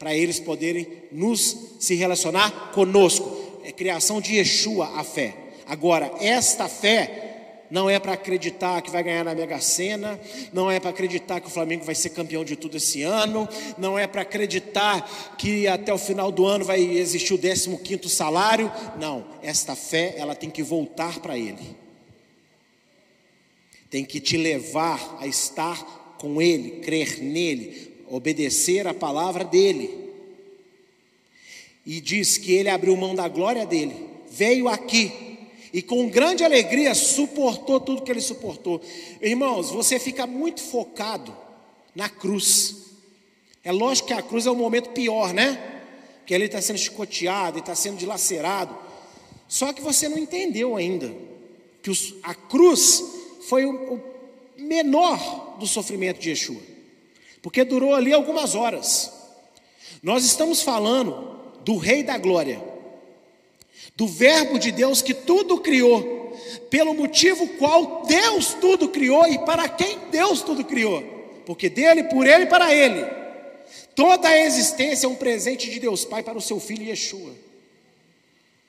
para eles poderem nos se relacionar conosco. É criação de Yeshua a fé. Agora, esta fé não é para acreditar que vai ganhar na Mega Sena, não é para acreditar que o Flamengo vai ser campeão de tudo esse ano, não é para acreditar que até o final do ano vai existir o 15 salário. Não, esta fé, ela tem que voltar para ele. Tem que te levar a estar com ele, crer nele, obedecer a palavra dele. E diz que ele abriu mão da glória dele, veio aqui e com grande alegria suportou tudo que ele suportou. Irmãos, você fica muito focado na cruz. É lógico que a cruz é o momento pior, né? Que ele está sendo chicoteado, está sendo dilacerado. Só que você não entendeu ainda que a cruz foi o menor do sofrimento de Yeshua porque durou ali algumas horas. Nós estamos falando do Rei da Glória, do Verbo de Deus que tudo criou, pelo motivo qual Deus tudo criou e para quem Deus tudo criou, porque dele, por ele e para ele. Toda a existência é um presente de Deus Pai para o seu filho Yeshua.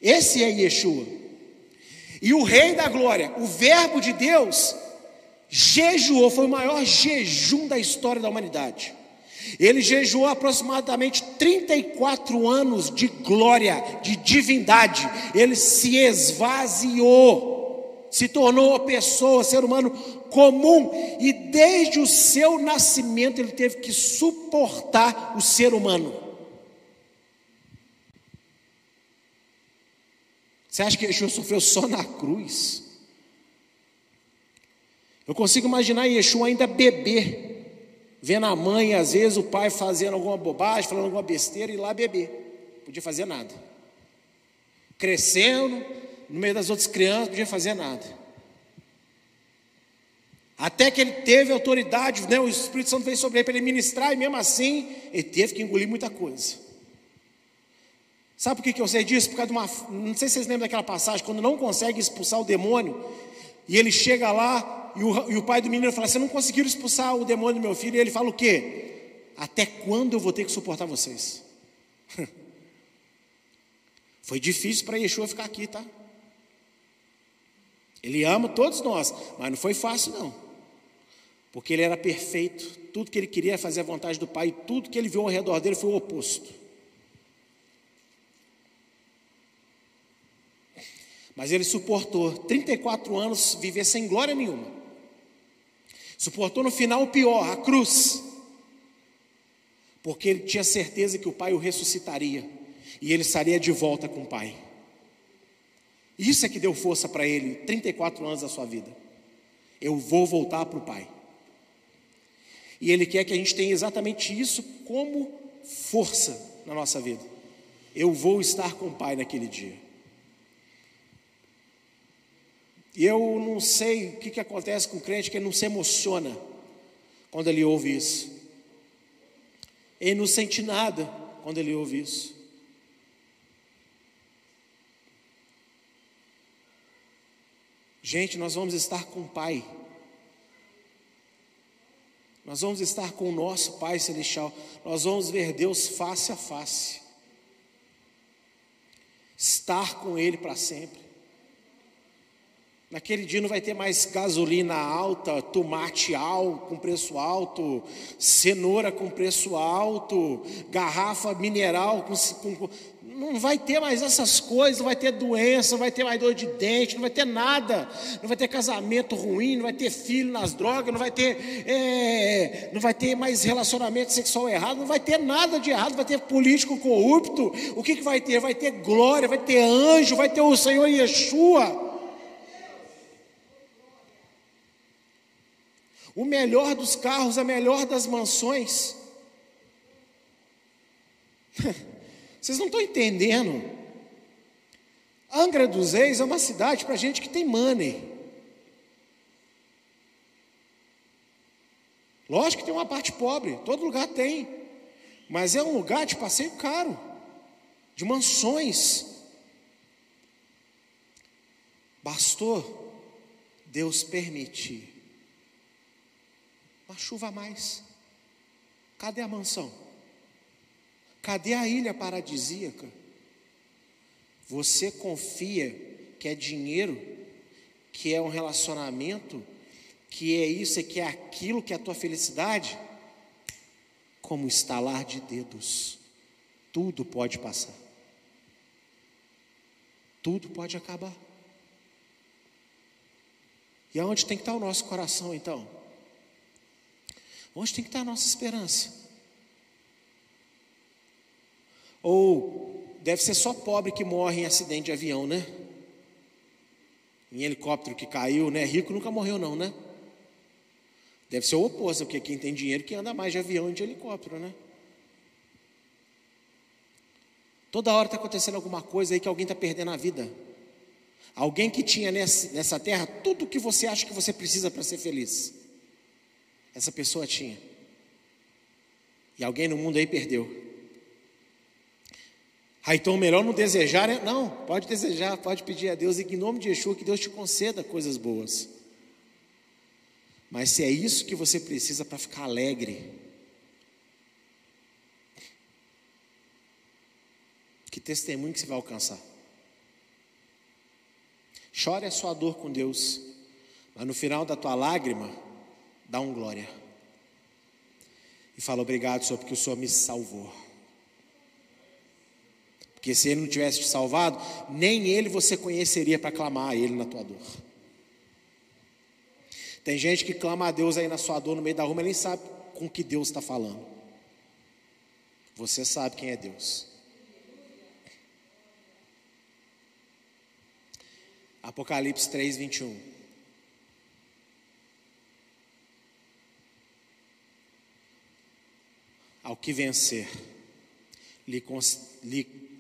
Esse é Yeshua. E o Rei da Glória, o Verbo de Deus, jejuou, foi o maior jejum da história da humanidade. Ele jejuou aproximadamente 34 anos de glória, de divindade. Ele se esvaziou, se tornou pessoa, ser humano comum, e desde o seu nascimento ele teve que suportar o ser humano. Você acha que Yeshua sofreu só na cruz? Eu consigo imaginar Yeshua ainda beber, vendo a mãe, às vezes o pai fazendo alguma bobagem, falando alguma besteira e lá beber. Podia fazer nada. Crescendo, no meio das outras crianças, podia fazer nada. Até que ele teve autoridade, né, o Espírito Santo veio sobre ele para ele ministrar, e mesmo assim, ele teve que engolir muita coisa. Sabe por que, que eu sei disso? Por causa de uma. Não sei se vocês lembram daquela passagem, quando não consegue expulsar o demônio, e ele chega lá, e o, e o pai do menino fala: Você não conseguiram expulsar o demônio do meu filho? E ele fala o quê? Até quando eu vou ter que suportar vocês? Foi difícil para Yeshua ficar aqui, tá? Ele ama todos nós, mas não foi fácil, não. Porque ele era perfeito, tudo que ele queria fazer a vontade do Pai, tudo que ele viu ao redor dele foi o oposto. Mas ele suportou 34 anos viver sem glória nenhuma. Suportou no final o pior, a cruz. Porque ele tinha certeza que o Pai o ressuscitaria e ele estaria de volta com o Pai. Isso é que deu força para ele, 34 anos da sua vida. Eu vou voltar para o Pai. E ele quer que a gente tenha exatamente isso como força na nossa vida. Eu vou estar com o Pai naquele dia. E eu não sei o que, que acontece com o crente que ele não se emociona quando ele ouve isso. Ele não sente nada quando ele ouve isso. Gente, nós vamos estar com o Pai. Nós vamos estar com o nosso Pai Celestial. Nós vamos ver Deus face a face. Estar com Ele para sempre. Naquele dia não vai ter mais gasolina alta, tomate alto, com preço alto, cenoura com preço alto, garrafa mineral com, com, não vai ter mais essas coisas, não vai ter doença, não vai ter mais dor de dente, não vai ter nada, não vai ter casamento ruim, não vai ter filho nas drogas, não vai ter, é, não vai ter mais relacionamento sexual errado, não vai ter nada de errado, vai ter político corrupto. O que, que vai ter? Vai ter glória, vai ter anjo, vai ter o Senhor Yeshua. O melhor dos carros, a melhor das mansões. Vocês não estão entendendo. Angra dos Reis é uma cidade para gente que tem money. Lógico que tem uma parte pobre, todo lugar tem. Mas é um lugar de passeio caro, de mansões. Bastou Deus permitir uma chuva a mais. Cadê a mansão? Cadê a ilha paradisíaca? Você confia que é dinheiro, que é um relacionamento, que é isso e que é aquilo que é a tua felicidade? Como estalar de dedos, tudo pode passar, tudo pode acabar. E aonde tem que estar o nosso coração então? Onde tem que estar a nossa esperança? Ou deve ser só pobre que morre em acidente de avião, né? Em helicóptero que caiu, né? Rico nunca morreu, não, né? Deve ser o oposto, porque quem tem dinheiro que anda mais de avião e de helicóptero, né? Toda hora está acontecendo alguma coisa aí que alguém está perdendo a vida. Alguém que tinha nessa terra tudo o que você acha que você precisa para ser feliz. Essa pessoa tinha. E alguém no mundo aí perdeu. Ah, então melhor não desejar, né? Não, pode desejar, pode pedir a Deus, e que em nome de Yeshua, que Deus te conceda coisas boas. Mas se é isso que você precisa para ficar alegre, que testemunho que você vai alcançar? Chore a sua dor com Deus, mas no final da tua lágrima, dá um glória. E fala obrigado, Senhor, porque o Senhor me salvou. Porque se Ele não tivesse te salvado, nem Ele você conheceria para clamar a Ele na tua dor. Tem gente que clama a Deus aí na sua dor, no meio da rua, mas nem sabe com que Deus está falando. Você sabe quem é Deus. Apocalipse 3, 21. Ao que vencer, lhe,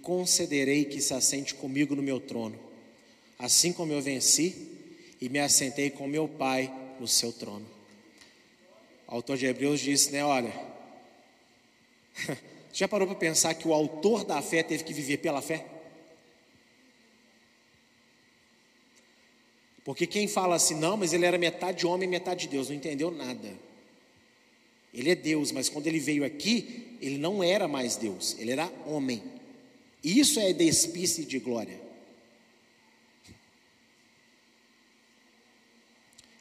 concederei que se assente comigo no meu trono, assim como eu venci e me assentei com meu Pai no seu trono. O autor de Hebreus disse, né, olha, Já parou para pensar que o autor da fé teve que viver pela fé? Porque quem fala assim, não, mas ele era metade homem e metade Deus, não entendeu nada. Ele é Deus, mas quando ele veio aqui, ele não era mais Deus, ele era homem. Isso é despície de glória.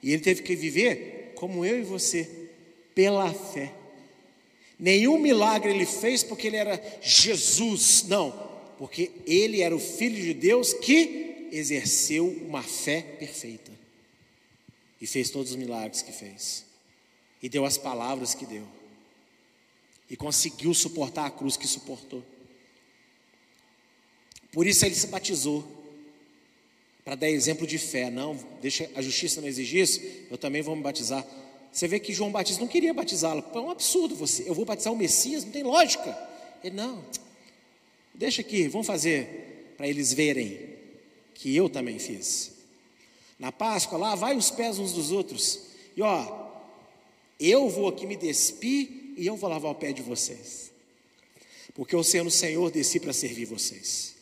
E ele teve que viver como eu e você, pela fé. Nenhum milagre ele fez porque ele era Jesus, não, porque ele era o Filho de Deus que exerceu uma fé perfeita e fez todos os milagres que fez, e deu as palavras que deu, e conseguiu suportar a cruz que suportou. Por isso ele se batizou, para dar exemplo de fé. Não, deixa a justiça não exigir isso, eu também vou me batizar. Você vê que João Batista não queria batizá-lo. É um absurdo você. Eu vou batizar o Messias, não tem lógica. Ele, não, deixa aqui, vamos fazer para eles verem que eu também fiz. Na Páscoa, lá, vai os pés uns dos outros. E ó, eu vou aqui me despir e eu vou lavar o pé de vocês. Porque eu sendo o Senhor desci para servir vocês.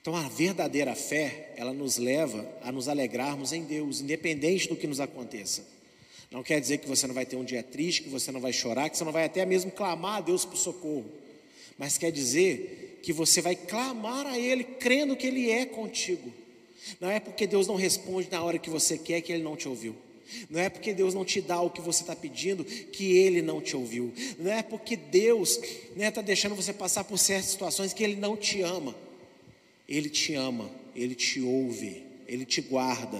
Então a verdadeira fé, ela nos leva a nos alegrarmos em Deus, independente do que nos aconteça. Não quer dizer que você não vai ter um dia triste, que você não vai chorar, que você não vai até mesmo clamar a Deus por socorro. Mas quer dizer que você vai clamar a Ele, crendo que Ele é contigo. Não é porque Deus não responde na hora que você quer que Ele não te ouviu. Não é porque Deus não te dá o que você está pedindo que Ele não te ouviu. Não é porque Deus está né, tá deixando você passar por certas situações que Ele não te ama. Ele te ama, Ele te ouve, Ele te guarda,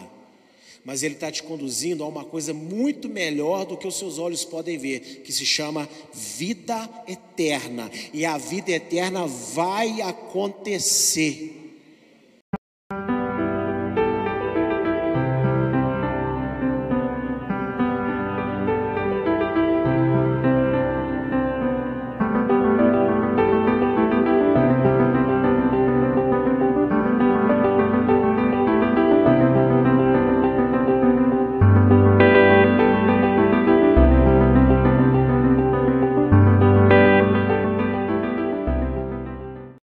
mas Ele está te conduzindo a uma coisa muito melhor do que os seus olhos podem ver, que se chama vida eterna, e a vida eterna vai acontecer.